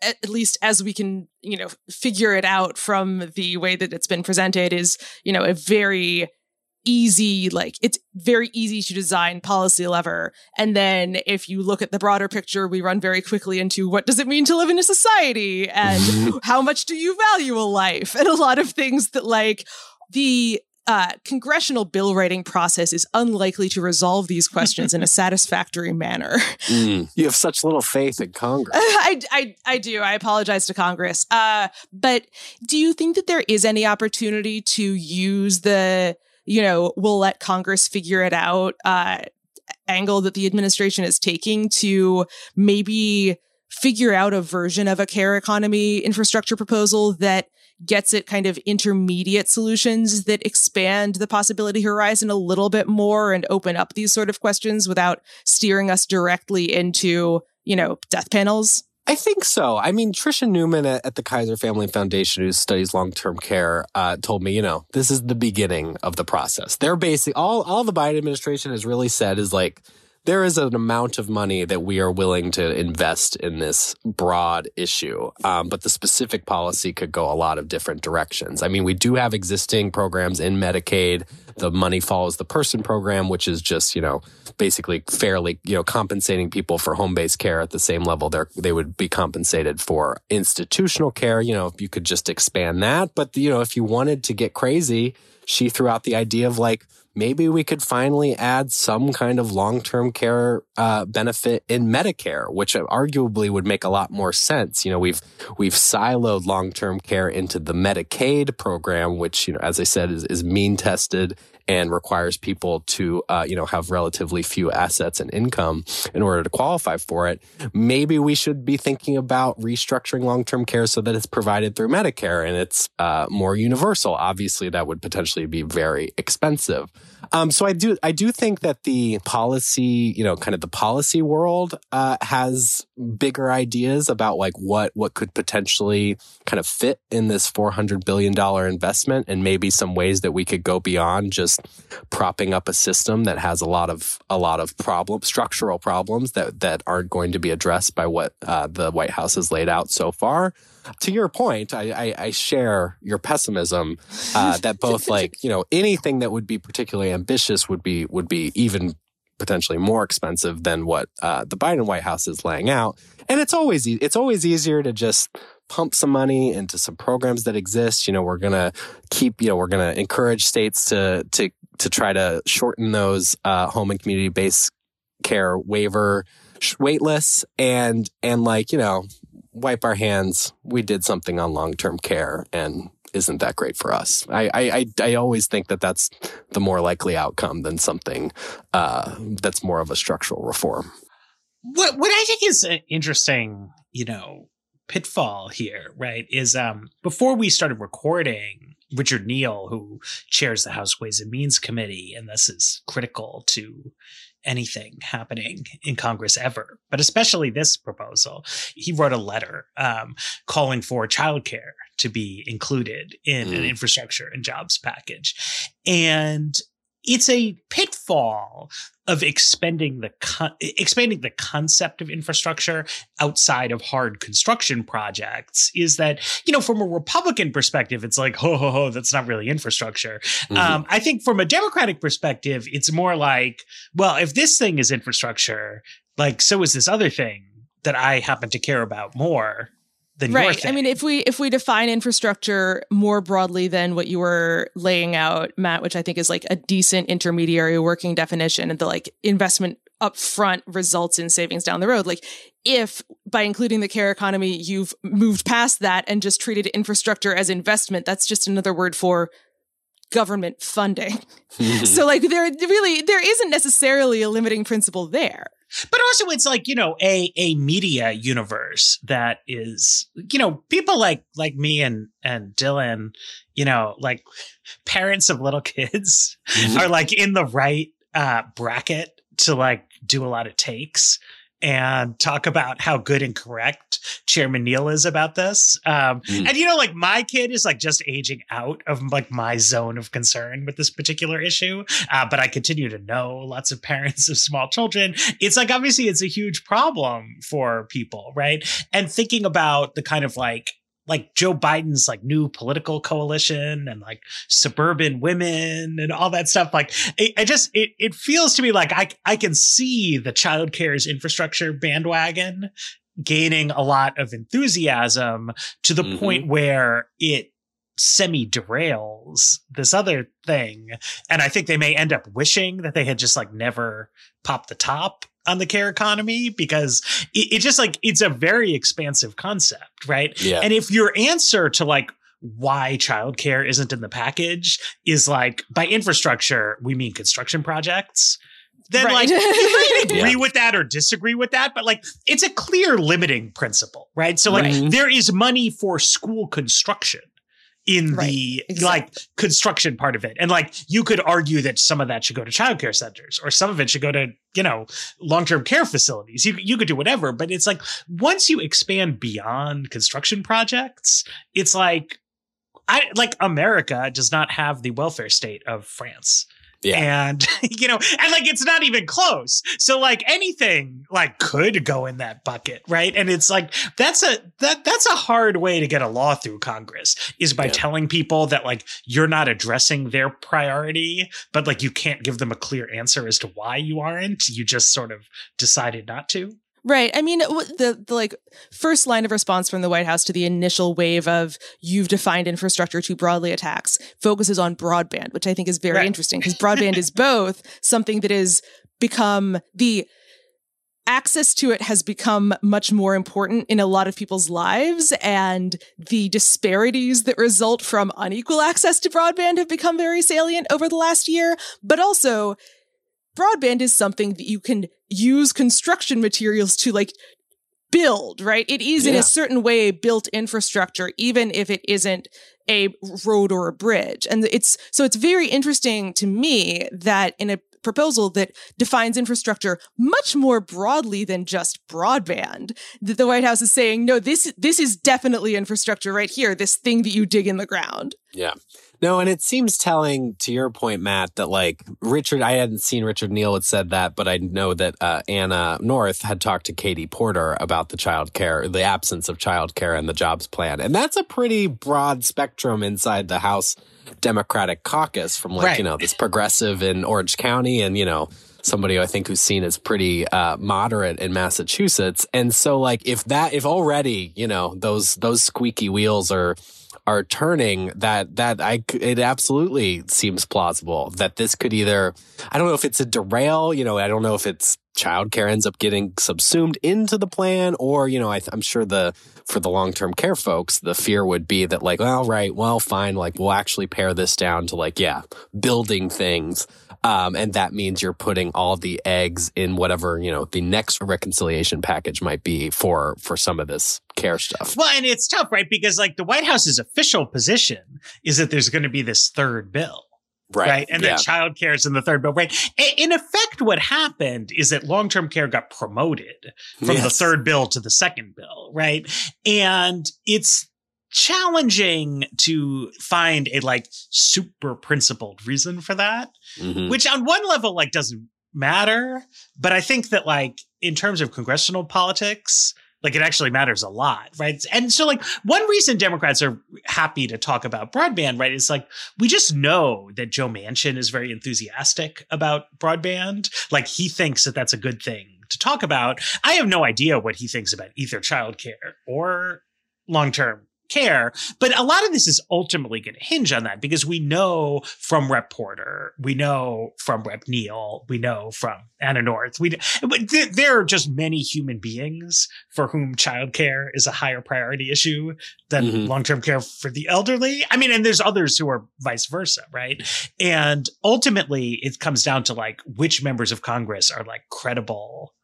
Speaker 3: at least as we can you know figure it out from the way that it's been presented is you know a very easy like it's very easy to design policy lever and then if you look at the broader picture we run very quickly into what does it mean to live in a society and how much do you value a life and a lot of things that like the uh, congressional bill writing process is unlikely to resolve these questions in a satisfactory manner.
Speaker 1: Mm, you have such little faith in Congress.
Speaker 3: I, I, I do. I apologize to Congress. Uh, but do you think that there is any opportunity to use the you know, we'll let Congress figure it out uh, angle that the administration is taking to maybe figure out a version of a care economy infrastructure proposal that gets it kind of intermediate solutions that expand the possibility horizon a little bit more and open up these sort of questions without steering us directly into, you know, death panels.
Speaker 1: I think so. I mean, Tricia Neuman at, at the Kaiser Family Foundation, who studies long term care, uh, told me, you know, this is the beginning of the process. They're basically all all the Biden administration has really said is like there is an amount of money that we are willing to invest in this broad issue. Um, but the specific policy could go a lot of different directions. I mean, we do have existing programs in Medicaid. The money follows the person program, which is just, you know, basically fairly, you know, compensating people for home based care at the same level they they would be compensated for institutional care. You know, if you could just expand that. But, you know, if you wanted to get crazy, she threw out the idea of like, maybe we could finally add some kind of long-term care uh, benefit in Medicare, which arguably would make a lot more sense. You know, we've we've siloed long-term care into the Medicaid program, which you know, as I said, is, is mean tested and requires people to, uh, you know, have relatively few assets and income in order to qualify for it. Maybe we should be thinking about restructuring long-term care so that it's provided through Medicare and it's uh, more universal. Obviously, that would potentially be very expensive. Um, so I do, I do think that the policy, you know, kind of the policy world uh, has bigger ideas about like what what could potentially kind of fit in this four hundred billion dollar investment, and maybe some ways that we could go beyond just propping up a system that has a lot of a lot of problem structural problems that that aren't going to be addressed by what uh, the White House has laid out so far to your point, I, I, I share your pessimism uh, that both like you know anything that would be particularly ambitious would be would be even potentially more expensive than what uh, the Biden White House is laying out. And it's always e- it's always easier to just pump some money into some programs that exist. You know, we're gonna keep you know we're gonna encourage states to to to try to shorten those uh, home and community based care waiver wait lists and and like you know wipe our hands. We did something on long term care and isn't that great for us. I, I, I, always think that that's the more likely outcome than something uh, that's more of a structural reform.
Speaker 2: What what I think is an interesting, you know, pitfall here, right, is um before we started recording, Richard Neal, who chairs the House Ways and Means Committee, and this is critical to anything happening in Congress ever, but especially this proposal. He wrote a letter um, calling for childcare to be included in mm. an infrastructure and jobs package. And it's a pitfall of expanding the con- expanding the concept of infrastructure outside of hard construction projects is that you know from a republican perspective it's like ho ho ho that's not really infrastructure mm-hmm. um, i think from a democratic perspective it's more like well if this thing is infrastructure like so is this other thing that i happen to care about more than
Speaker 3: right. I mean, if we if we define infrastructure more broadly than what you were laying out, Matt, which I think is like a decent intermediary working definition, and the like investment up front results in savings down the road. Like if by including the care economy, you've moved past that and just treated infrastructure as investment, that's just another word for government funding. so like there really there isn't necessarily a limiting principle there.
Speaker 2: But also it's like, you know, a a media universe that is, you know, people like like me and and Dylan, you know, like parents of little kids
Speaker 1: Mm-hmm.
Speaker 2: are like in the right uh bracket to like do a lot of takes and talk about how good and correct Chairman Neal is about this. Um,
Speaker 1: Mm.
Speaker 2: And you know, like my kid is like just aging out of like my zone of concern with this particular issue. Uh, but I continue to know lots of parents of small children. It's like obviously it's a huge problem for people, right? And thinking about the kind of like like Joe Biden's like new political coalition and like suburban women and all that stuff. Like it, I just it it feels to me like I I can see the child care's infrastructure bandwagon gaining a lot of enthusiasm to the
Speaker 1: Mhm.
Speaker 2: point where it semi derails this other thing. And I think they may end up wishing that they had just like never popped the top on the care economy because it, it just like it's a very expansive concept, right?
Speaker 1: Yeah.
Speaker 2: And if your answer to like why childcare isn't in the package is like by infrastructure, we mean construction projects. Then
Speaker 3: Right.
Speaker 2: like you might agree
Speaker 1: Yeah.
Speaker 2: with that or disagree with that, but like it's a clear limiting principle, right? So like
Speaker 1: Right.
Speaker 2: there is money for school construction in
Speaker 3: Right.
Speaker 2: the
Speaker 3: Exactly.
Speaker 2: like construction part of it. And like you could argue that some of that should go to childcare centers or some of it should go to, you know, long-term care facilities. You you could do whatever, but it's like once you expand beyond construction projects, it's like I like America does not have the welfare state of France.
Speaker 1: Yeah.
Speaker 2: And you know, and like it's not even close. So like anything like could go in that bucket, right? And it's like that's a that that's a hard way to get a law through Congress is by
Speaker 1: Yeah.
Speaker 2: telling people that like you're not addressing their priority, but like you can't give them a clear answer as to why you aren't. You just sort of decided not to.
Speaker 3: Right. I mean, the, the like first line of response from the White House to the initial wave of you've defined infrastructure too broadly attacks focuses on broadband, which I think is very
Speaker 2: Right.
Speaker 3: interesting because broadband is both something that has become the access to it has become much more important in a lot of people's lives and the disparities that result from unequal access to broadband have become very salient over the last year but also broadband is something that you can use construction materials to like build, right? It is in a certain way built infrastructure, even if it isn't a road or a bridge. And it's so it's very interesting to me that in a proposal that defines infrastructure much more broadly than just broadband that the white house is saying no this this is definitely infrastructure right here this thing that you dig in the ground
Speaker 1: Yeah. No, and it seems telling to your point, Matt, that like Richard, I hadn't seen Richard Neal had said that, but I know that uh, Anna North had talked to Katie Porter about the child care, the absence of child care and the jobs plan. And that's a pretty broad spectrum inside the House Democratic caucus from like,
Speaker 2: Right.
Speaker 1: you know, this progressive in Orange County and, you know, somebody I think who's seen as pretty uh, moderate in Massachusetts. And so like if that if already, you know, those those squeaky wheels are are turning that that I it absolutely seems plausible that this could either I don't know if it's a derail, you know, I don't know if it's childcare ends up getting subsumed into the plan or you know I, I'm sure the for the long-term care folks the fear would be that like well right well fine like we'll actually pare this down to like yeah building things um, and that means you're putting all the eggs in whatever you know the next reconciliation package might be for for some of this care stuff
Speaker 2: Well, and it's tough, right? Because like the White House's official position is that there's going to be this third bill. Right. right? And
Speaker 1: yeah.
Speaker 2: child care is in the third bill, right? In effect, what happened is that long term care got promoted from the third bill to the second bill, right? And it's challenging to find a like super principled reason for that,
Speaker 1: Mhm.
Speaker 2: which on one level, like doesn't matter. But I think that like in terms of congressional politics, like it actually matters a lot, right? And so like one reason Democrats are happy to talk about broadband, right, is like we just know that Joe Manchin is very enthusiastic about broadband. Like he thinks that that's a good thing to talk about. I have no idea what he thinks about either childcare or long-term care. But a lot of this is ultimately going to hinge on that because we know from Rep Porter, we know from Rep Neal, we know from Anna North, we there are just many human beings for whom childcare is a higher priority issue than mm-hmm. long term care for the elderly. I mean, and there's others who are vice versa, right? And ultimately, it comes down to like which members of Congress are like credible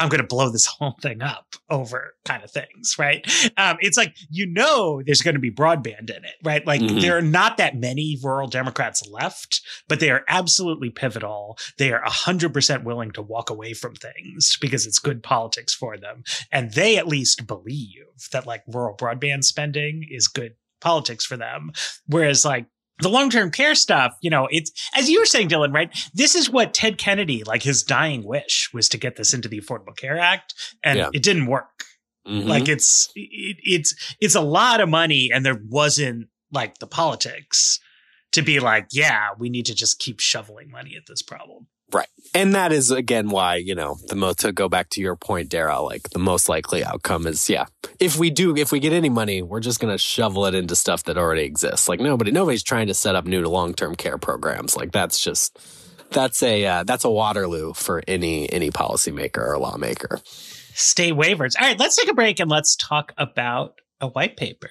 Speaker 2: I'm going to blow this whole thing up over kind of things, right? Um, it's like, you know, there's going to be broadband in it, right? Like mm-hmm. there are not that many rural Democrats left, but they are absolutely pivotal. They are 100% willing to walk away from things because it's good politics for them. And they at least believe that like rural broadband spending is good politics for them. Whereas like the long-term care stuff, you know, it's as you were saying, Dylan, right? This is what Ted Kennedy, like his dying wish was to get this into the Affordable Care Act, and yeah. it didn't work. Mm-hmm. Like it's it, it's it's a lot of money, and there wasn't like the politics to be like, yeah, we need to just keep shoveling money at this problem.
Speaker 1: Right. And that is again why, you know, the most to go back to your point, Dara, like the most likely outcome is yeah. If we do if we get any money, we're just gonna shovel it into stuff that already exists. Like nobody nobody's trying to set up new long term care programs. Like that's just that's a uh, that's a Waterloo for any any policymaker or lawmaker.
Speaker 2: State waivers. All right, let's take a break and let's talk about a white paper.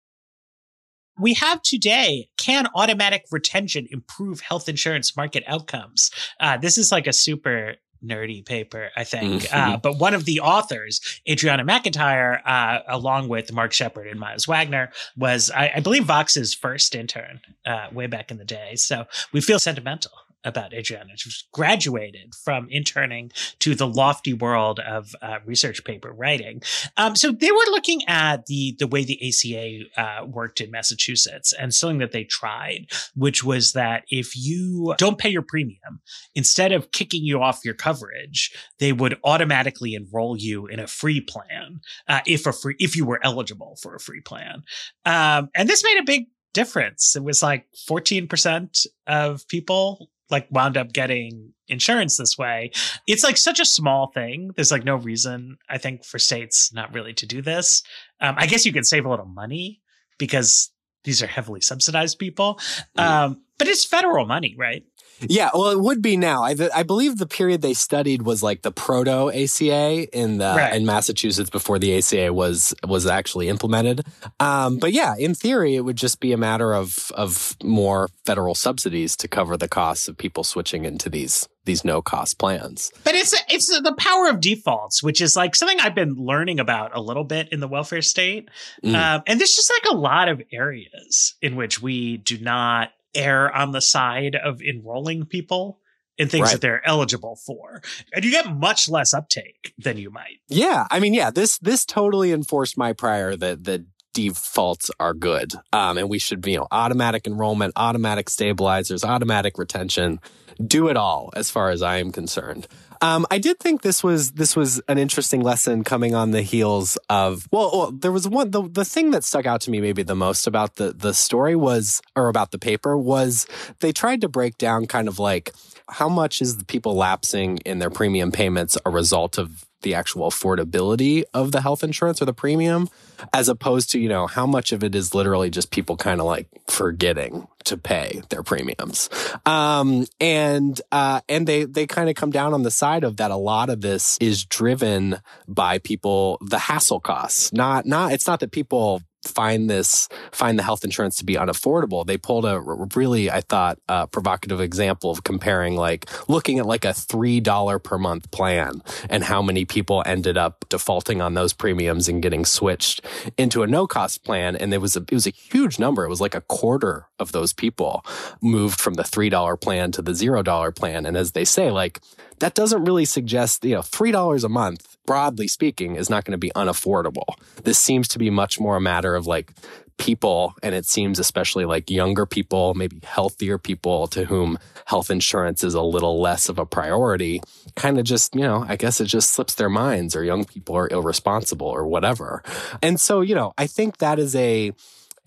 Speaker 2: We have today can automatic retention improve health insurance market outcomes? Uh, this is like a super nerdy paper, I think. Mm-hmm. Uh, but one of the authors, Adrianna McIntyre, uh, along with Mark Shepard and Myles Wagner, was, I, I believe, Vox's first intern uh, way back in the day. So we feel sentimental about Adrianna. She graduated from interning to the lofty world of uh, research paper writing. Um, so they were looking at the the way the ACA uh, worked in Massachusetts and something that they tried, which was that if you don't pay your premium, instead of kicking you off your coverage, they would automatically enroll you in a free plan uh, if a free if you were eligible for a free plan. Um, and this made a big difference. It was like 14% of people like wound up getting insurance this way. It's like such a small thing. There's like no reason, I think, for states not really to do this. Um, I guess you can save a little money because these are heavily subsidized people. Um, but it's federal money, right?
Speaker 1: Yeah, well, it would be now. I, I believe the period they studied was like the proto ACA in the right. in Massachusetts before the ACA was was actually implemented. Um, but yeah, in theory, it would just be a matter of of more federal subsidies to cover the costs of people switching into these these no cost plans.
Speaker 2: But it's it's the power of defaults, which is like something I've been learning about a little bit in the welfare state. Mm. Um, and there's just like a lot of areas in which we do not err on the side of enrolling people in things right. that they're eligible for. And you get much less uptake than you might.
Speaker 1: Yeah i mean yeah this this totally enforced my prior that the defaults are good. Um, and we should you know automatic enrollment automatic stabilizers automatic retention do it all as far as i am concerned um, I did think this was this was an interesting lesson coming on the heels of well, well, there was one the the thing that stuck out to me maybe the most about the the story was or about the paper was they tried to break down kind of like how much is the people lapsing in their premium payments a result of the actual affordability of the health insurance or the premium, as opposed to, you know, how much of it is literally just people kind of like forgetting to pay their premiums. Um, and, uh, and they, they kind of come down on the side of that a lot of this is driven by people, the hassle costs, not, not, it's not that people find this find the health insurance to be unaffordable. They pulled a really i thought uh, provocative example of comparing like looking at like a three dollar per month plan and how many people ended up defaulting on those premiums and getting switched into a no cost plan. And it was a it was a huge number. It was like a quarter of those people moved from the three dollar plan to the zero dollar plan. And as they say like that doesn't really suggest you know three dollars a month broadly speaking, is not going to be unaffordable. This seems to be much more a matter of like people, and it seems especially like younger people, maybe healthier people to whom health insurance is a little less of a priority, kind of just, you know, I guess it just slips their minds, or young people are irresponsible or whatever. And so, you know, I think that is a,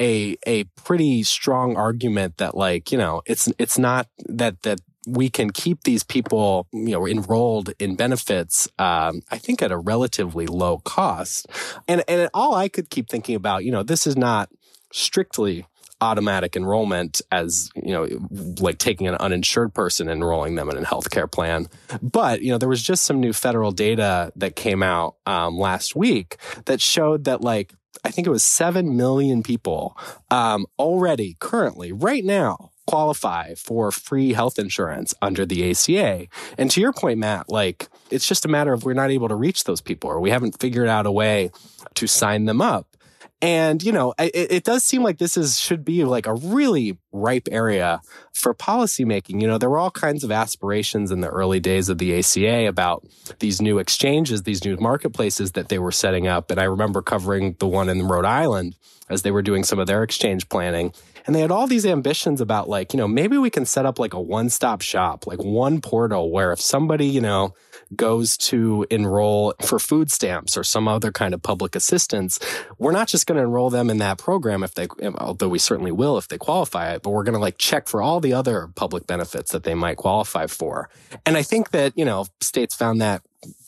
Speaker 1: a a pretty strong argument that like you know it's it's not that that we can keep these people, you know, enrolled in benefits, um, I think at a relatively low cost. And, and all I could keep thinking about, you know, this is not strictly automatic enrollment as, you know, like taking an uninsured person and enrolling them in a healthcare plan. But, you know, there was just some new federal data that came out um, last week that showed that like, I think it was 7 million people um, already currently right now qualify for free health insurance under the ACA. And to your point, Matt, like it's just a matter of we're not able to reach those people or we haven't figured out a way to sign them up. And, you know, it, it, does seem like this is should be like a really ripe area for policymaking. You know, there were all kinds of aspirations in the early days of the ACA about these new exchanges, these new marketplaces that they were setting up. And I remember covering the one in Rhode Island as they were doing some of their exchange planning. And they had all these ambitions about like, you know, maybe we can set up like a one stop shop, like one portal where if somebody, you know, goes to enroll for food stamps or some other kind of public assistance, we're not just going to enroll them in that program if they, although we certainly will if they qualify it, but we're going to like check for all the other public benefits that they might qualify for. And I think that, you know, states found that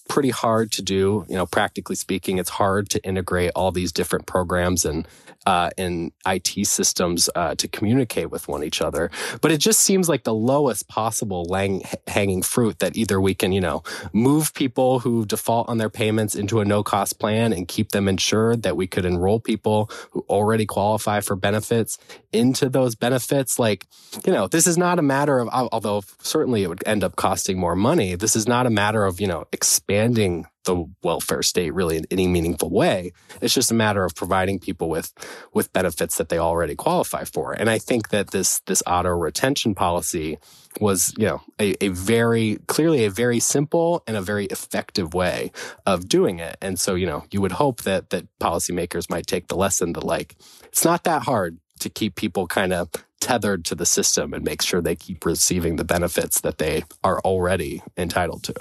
Speaker 1: pretty hard to do. You know, practically speaking, it's hard to integrate all these different programs and uh, and IT systems uh, to communicate with one each other. But it just seems like the lowest possible lang- hanging fruit that either we can, you know, move people who default on their payments into a no cost plan and keep them insured, that we could enroll people who already qualify for benefits into those benefits. Like, you know, this is not a matter of, although certainly it would end up costing more money, this is not a matter of, you know, expanding the welfare state really in any meaningful way. It's just a matter of providing people with with benefits that they already qualify for. And I think that this this auto retention policy was, you know, a, a very clearly a very simple and a very effective way of doing it. And so, you know, you would hope that that policymakers might take the lesson that like it's not that hard to keep people kind of tethered to the system and make sure they keep receiving the benefits that they are already entitled to.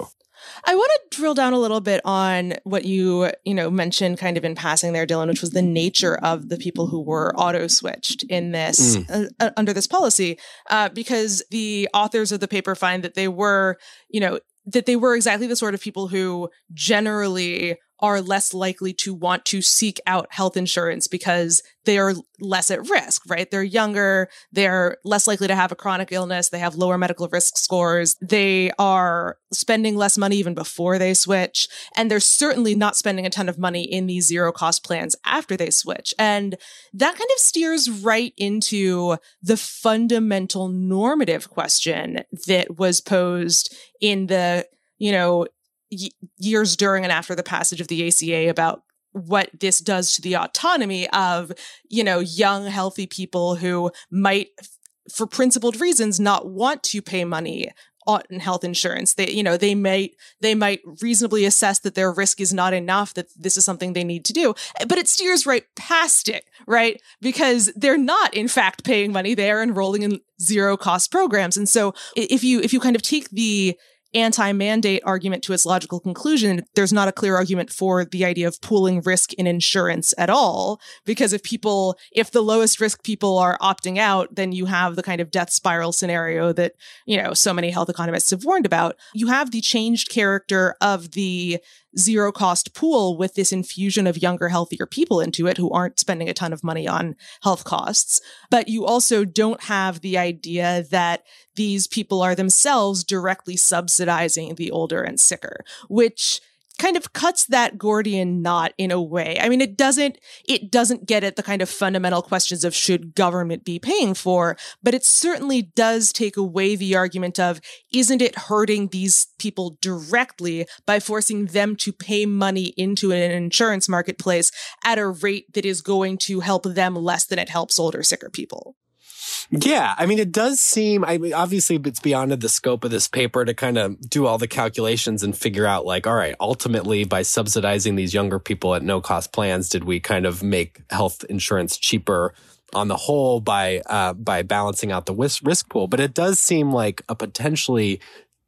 Speaker 3: I want to drill down a little bit on what you, you know, mentioned kind of in passing there, Dylan, which was the nature of the people who were auto switched in this mm. uh, uh, under this policy, uh, because the authors of the paper find that they were, you know, that they were exactly the sort of people who generally are less likely to want to seek out health insurance because they are less at risk, right? They're younger, they're less likely to have a chronic illness, they have lower medical risk scores, they are spending less money even before they switch, and they're certainly not spending a ton of money in these zero cost plans after they switch. And that kind of steers right into the fundamental normative question that was posed in the you know years during and after the passage of the ACA about what this does to the autonomy of, you know, young, healthy people who might, for principled reasons, not want to pay money on health insurance. They, you know, they might, they might reasonably assess that their risk is not enough, that this is something they need to do. But it steers right past it, right? Because they're not, in fact, paying money. They are enrolling in zero cost programs. And so if you, if you kind of take the, anti mandate argument to its logical conclusion, there's not a clear argument for the idea of pooling risk in insurance at all. Because if people, if the lowest risk people are opting out, then you have the kind of death spiral scenario that, you know, so many health economists have warned about. You have the changed character of the zero cost pool with this infusion of younger, healthier people into it who aren't spending a ton of money on health costs. But you also don't have the idea that these people are themselves directly subsidizing the older and sicker, which kind of cuts that Gordian knot in a way. I mean, it doesn't, it doesn't get at the kind of fundamental questions of should government be paying for, but it certainly does take away the argument of isn't it hurting these people directly by forcing them to pay money into an insurance marketplace at a rate that is going to help them less than it helps older, sicker people?
Speaker 1: Yeah, I mean, it does seem. I mean, obviously, it's beyond the scope of this paper to kind of do all the calculations and figure out, like, all right, ultimately, by subsidizing these younger people at no cost plans, did we kind of make health insurance cheaper on the whole by uh, by balancing out the risk risk pool? But it does seem like a potentially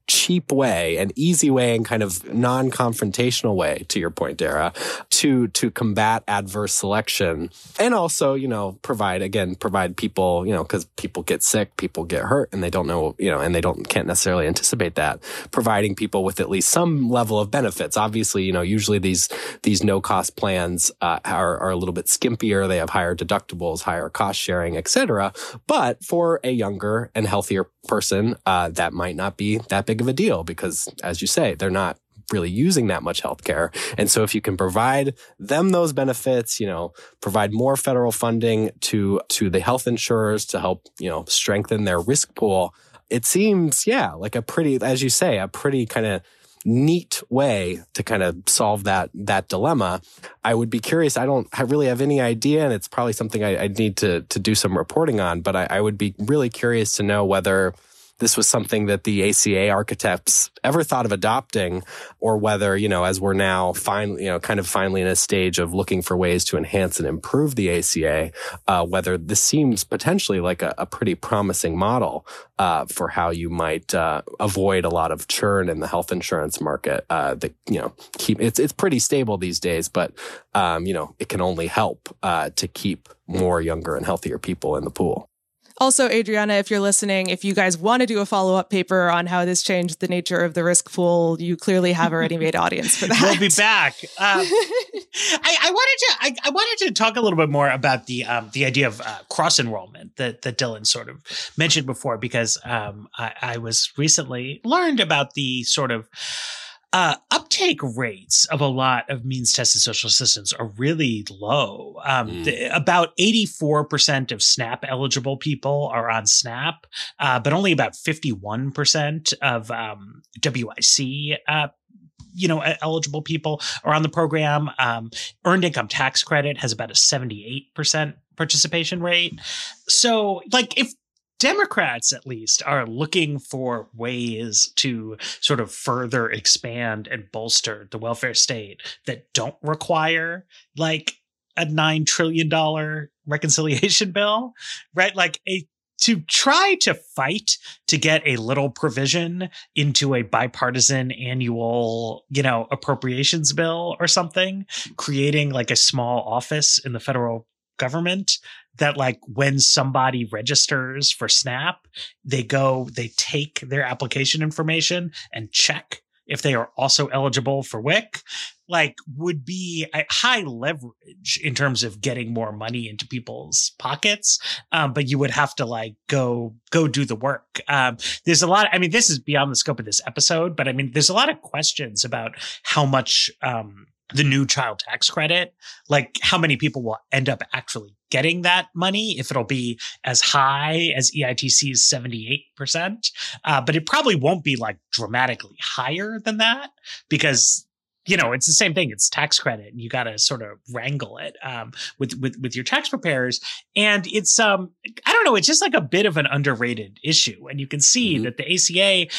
Speaker 1: cheap way, an easy way and kind of non-confrontational way, to your point, Dara, to, to combat adverse selection. And also, you know, provide, again, provide people, you know, cause people get sick, people get hurt and they don't know, you know, and they don't, can't necessarily anticipate that. Providing people with at least some level of benefits. Obviously, you know, usually these, these no cost plans, uh, are, are a little bit skimpier. They have higher deductibles, higher cost sharing, etc. But for a younger and healthier person, uh, that might not be that big of a deal because, as you say, they're not really using that much healthcare. And so if you can provide them those benefits, you know, provide more federal funding to, to the health insurers to help, you know, strengthen their risk pool, it seems, yeah, like a pretty, as you say, a pretty kind of neat way to kind of solve that that dilemma. I would be curious. I don't I really have any idea, and it's probably something I, would need to to do some reporting on. But I, I would be really curious to know whether this was something that the ACA architects ever thought of adopting or whether, you know, as we're now finally, you know, kind of finally in a stage of looking for ways to enhance and improve the ACA, uh, whether this seems potentially like a, a pretty promising model uh, for how you might uh, avoid a lot of churn in the health insurance market. Uh, that you know, keep it's it's pretty stable these days, but um, you know, it can only help uh, to keep more younger and healthier people in the pool.
Speaker 3: Also, Adrianna, if you're listening, if you guys want to do a follow up paper on how this changed the nature of the risk pool, you clearly have already made audience for that.
Speaker 2: we'll be back. Um, I, I, wanted to I, I, wanted to talk a little bit more about the um, the idea of uh, cross enrollment that that Dylan sort of mentioned before, because um, I, I was recently learned about the sort of uh, uptake rates of a lot of means tested social assistance are really low. Um, mm. the, about 84% of SNAP eligible people are on SNAP, uh, but only about 51% of um, WIC uh, you know eligible people are on the program um, earned income tax credit has about a 78% participation rate so like if Democrats, at least, are looking for ways to sort of further expand and bolster the welfare state that don't require like a $9 trillion reconciliation bill, right? Like a to try to fight to get a little provision into a bipartisan annual, you know, appropriations bill or something, creating like a small office in the federal government that like when somebody registers for Snap, they go, they take their application information and check if they are also eligible for WIC, like would be a high leverage in terms of getting more money into people's pockets. Um, but you would have to like go go do the work. Um, there's a lot. I mean, this is beyond the scope of this episode, but I mean, there's a lot of questions about how much um, the new child tax credit, like how many people will end up actually getting that money, if it'll be as high as EITC's 78%. Uh, but it probably won't be like dramatically higher than that because you know it's the same thing it's tax credit and you got to sort of wrangle it um, with, with with your tax preparers and it's um i don't know it's just like a bit of an underrated issue and you can see mm-hmm. that the aca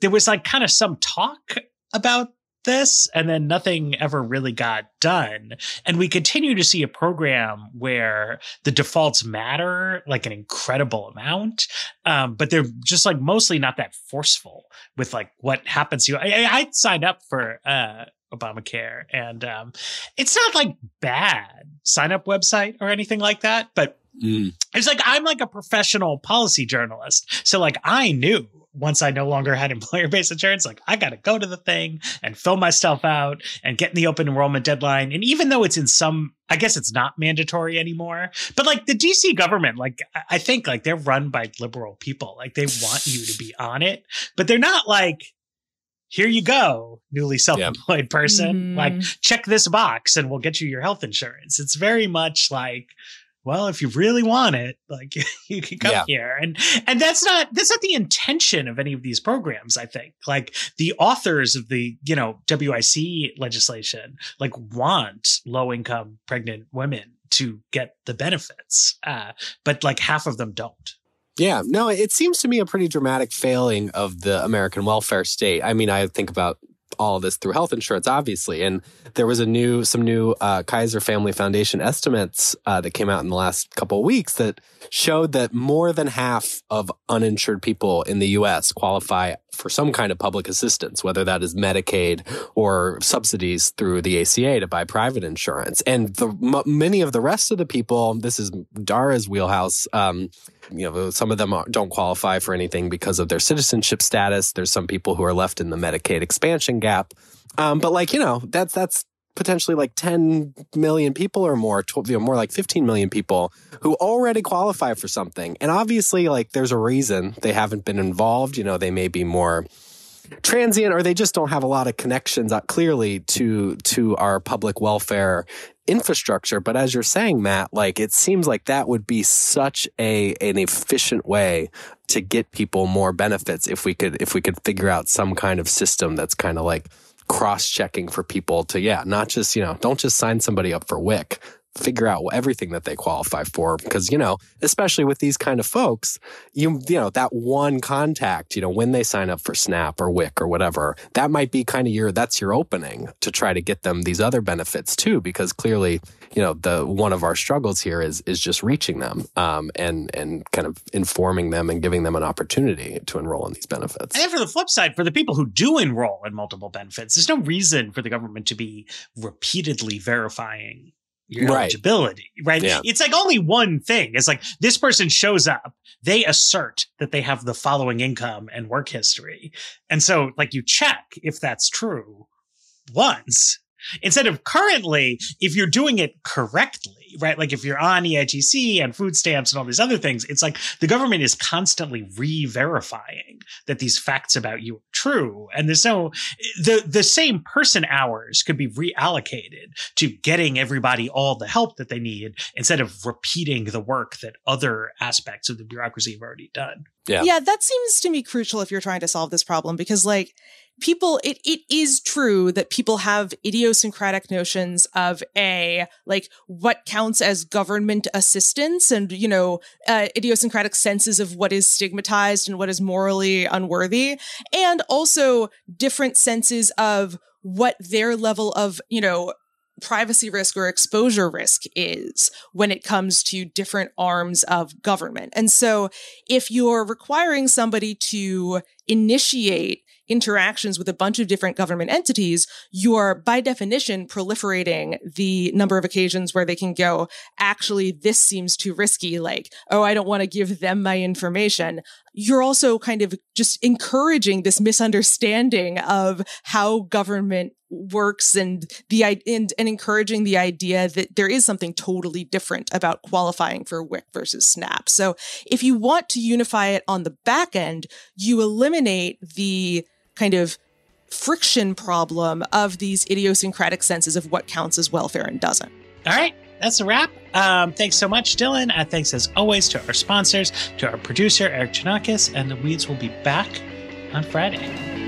Speaker 2: there was like kind of some talk about this and then nothing ever really got done and we continue to see a program where the defaults matter like an incredible amount um, but they're just like mostly not that forceful with like what happens to you i, I signed up for uh, obamacare and um, it's not like bad sign up website or anything like that but Mm. It's like I'm like a professional policy journalist. So like I knew once I no longer had employer based insurance, like I got to go to the thing and fill myself out and get in the open enrollment deadline. And even though it's in some, I guess it's not mandatory anymore, but like the DC government, like I think like they're run by liberal people. Like they want you to be on it, but they're not like, here you go, newly self employed yeah. person. Mm. Like, check this box and we'll get you your health insurance. It's very much like, well, if you really want it, like you can come yeah. here. And and that's not that's not the intention of any of these programs, I think. Like the authors of the, you know, WIC legislation like want low income pregnant women to get the benefits. Uh, but like half of them don't.
Speaker 1: Yeah, no, it seems to me a pretty dramatic failing of the American welfare state. I mean, I think about all this through health insurance, obviously. And there was a new, some new uh, Kaiser Family Foundation estimates uh, that came out in the last couple of weeks that showed that more than half of uninsured people in the U.S. qualify for some kind of public assistance, whether that is Medicaid or subsidies through the ACA to buy private insurance. And the m- many of the rest of the people, this is Dara's wheelhouse. Um, you know, some of them don't qualify for anything because of their citizenship status. There's some people who are left in the Medicaid expansion gap. Um, but like, you know, that's, that's potentially like 10 million people or more, you know, more like 15 million people who already qualify for something. And obviously, like, there's a reason they haven't been involved. You know, they may be more transient or they just don't have a lot of connections uh, clearly to to our public welfare infrastructure but as you're saying Matt like it seems like that would be such a an efficient way to get people more benefits if we could if we could figure out some kind of system that's kind of like cross checking for people to yeah not just you know don't just sign somebody up for WIC figure out everything that they qualify for because you know especially with these kind of folks you you know that one contact you know when they sign up for snap or wic or whatever that might be kind of your that's your opening to try to get them these other benefits too because clearly you know the one of our struggles here is is just reaching them um, and and kind of informing them and giving them an opportunity to enroll in these benefits.
Speaker 2: And then for the flip side for the people who do enroll in multiple benefits there's no reason for the government to be repeatedly verifying your right. eligibility, right? Yeah. It's like only one thing. It's like this person shows up, they assert that they have the following income and work history. And so like you check if that's true once instead of currently, if you're doing it correctly, right? Like if you're on EITC and food stamps and all these other things, it's like the government is constantly re-verifying that these facts about you are true. And there's no the the same person hours could be reallocated to getting everybody all the help that they need instead of repeating the work that other aspects of the bureaucracy have already done.
Speaker 3: Yeah. Yeah, that seems to me crucial if you're trying to solve this problem because like people it it is true that people have idiosyncratic notions of a like what counts as government assistance and you know uh, idiosyncratic senses of what is stigmatized and what is morally unworthy and also different senses of what their level of you know privacy risk or exposure risk is when it comes to different arms of government. And so if you're requiring somebody to initiate interactions with a bunch of different government entities, you're by definition proliferating the number of occasions where they can go, actually, this seems too risky. Like, oh, I don't want to give them my information. You're also kind of just encouraging this misunderstanding of how government works and the and, and encouraging the idea that there is something totally different about qualifying for WIC versus SNAP. So if you want to unify it on the back end, you eliminate the kind of friction problem of these idiosyncratic senses of what counts as welfare and doesn't.
Speaker 2: All right. That's a wrap. Um, thanks so much, Dylan. Uh, thanks as always to our sponsors, to our producer, Erikk Geannikis, and the Weeds will be back on Friday.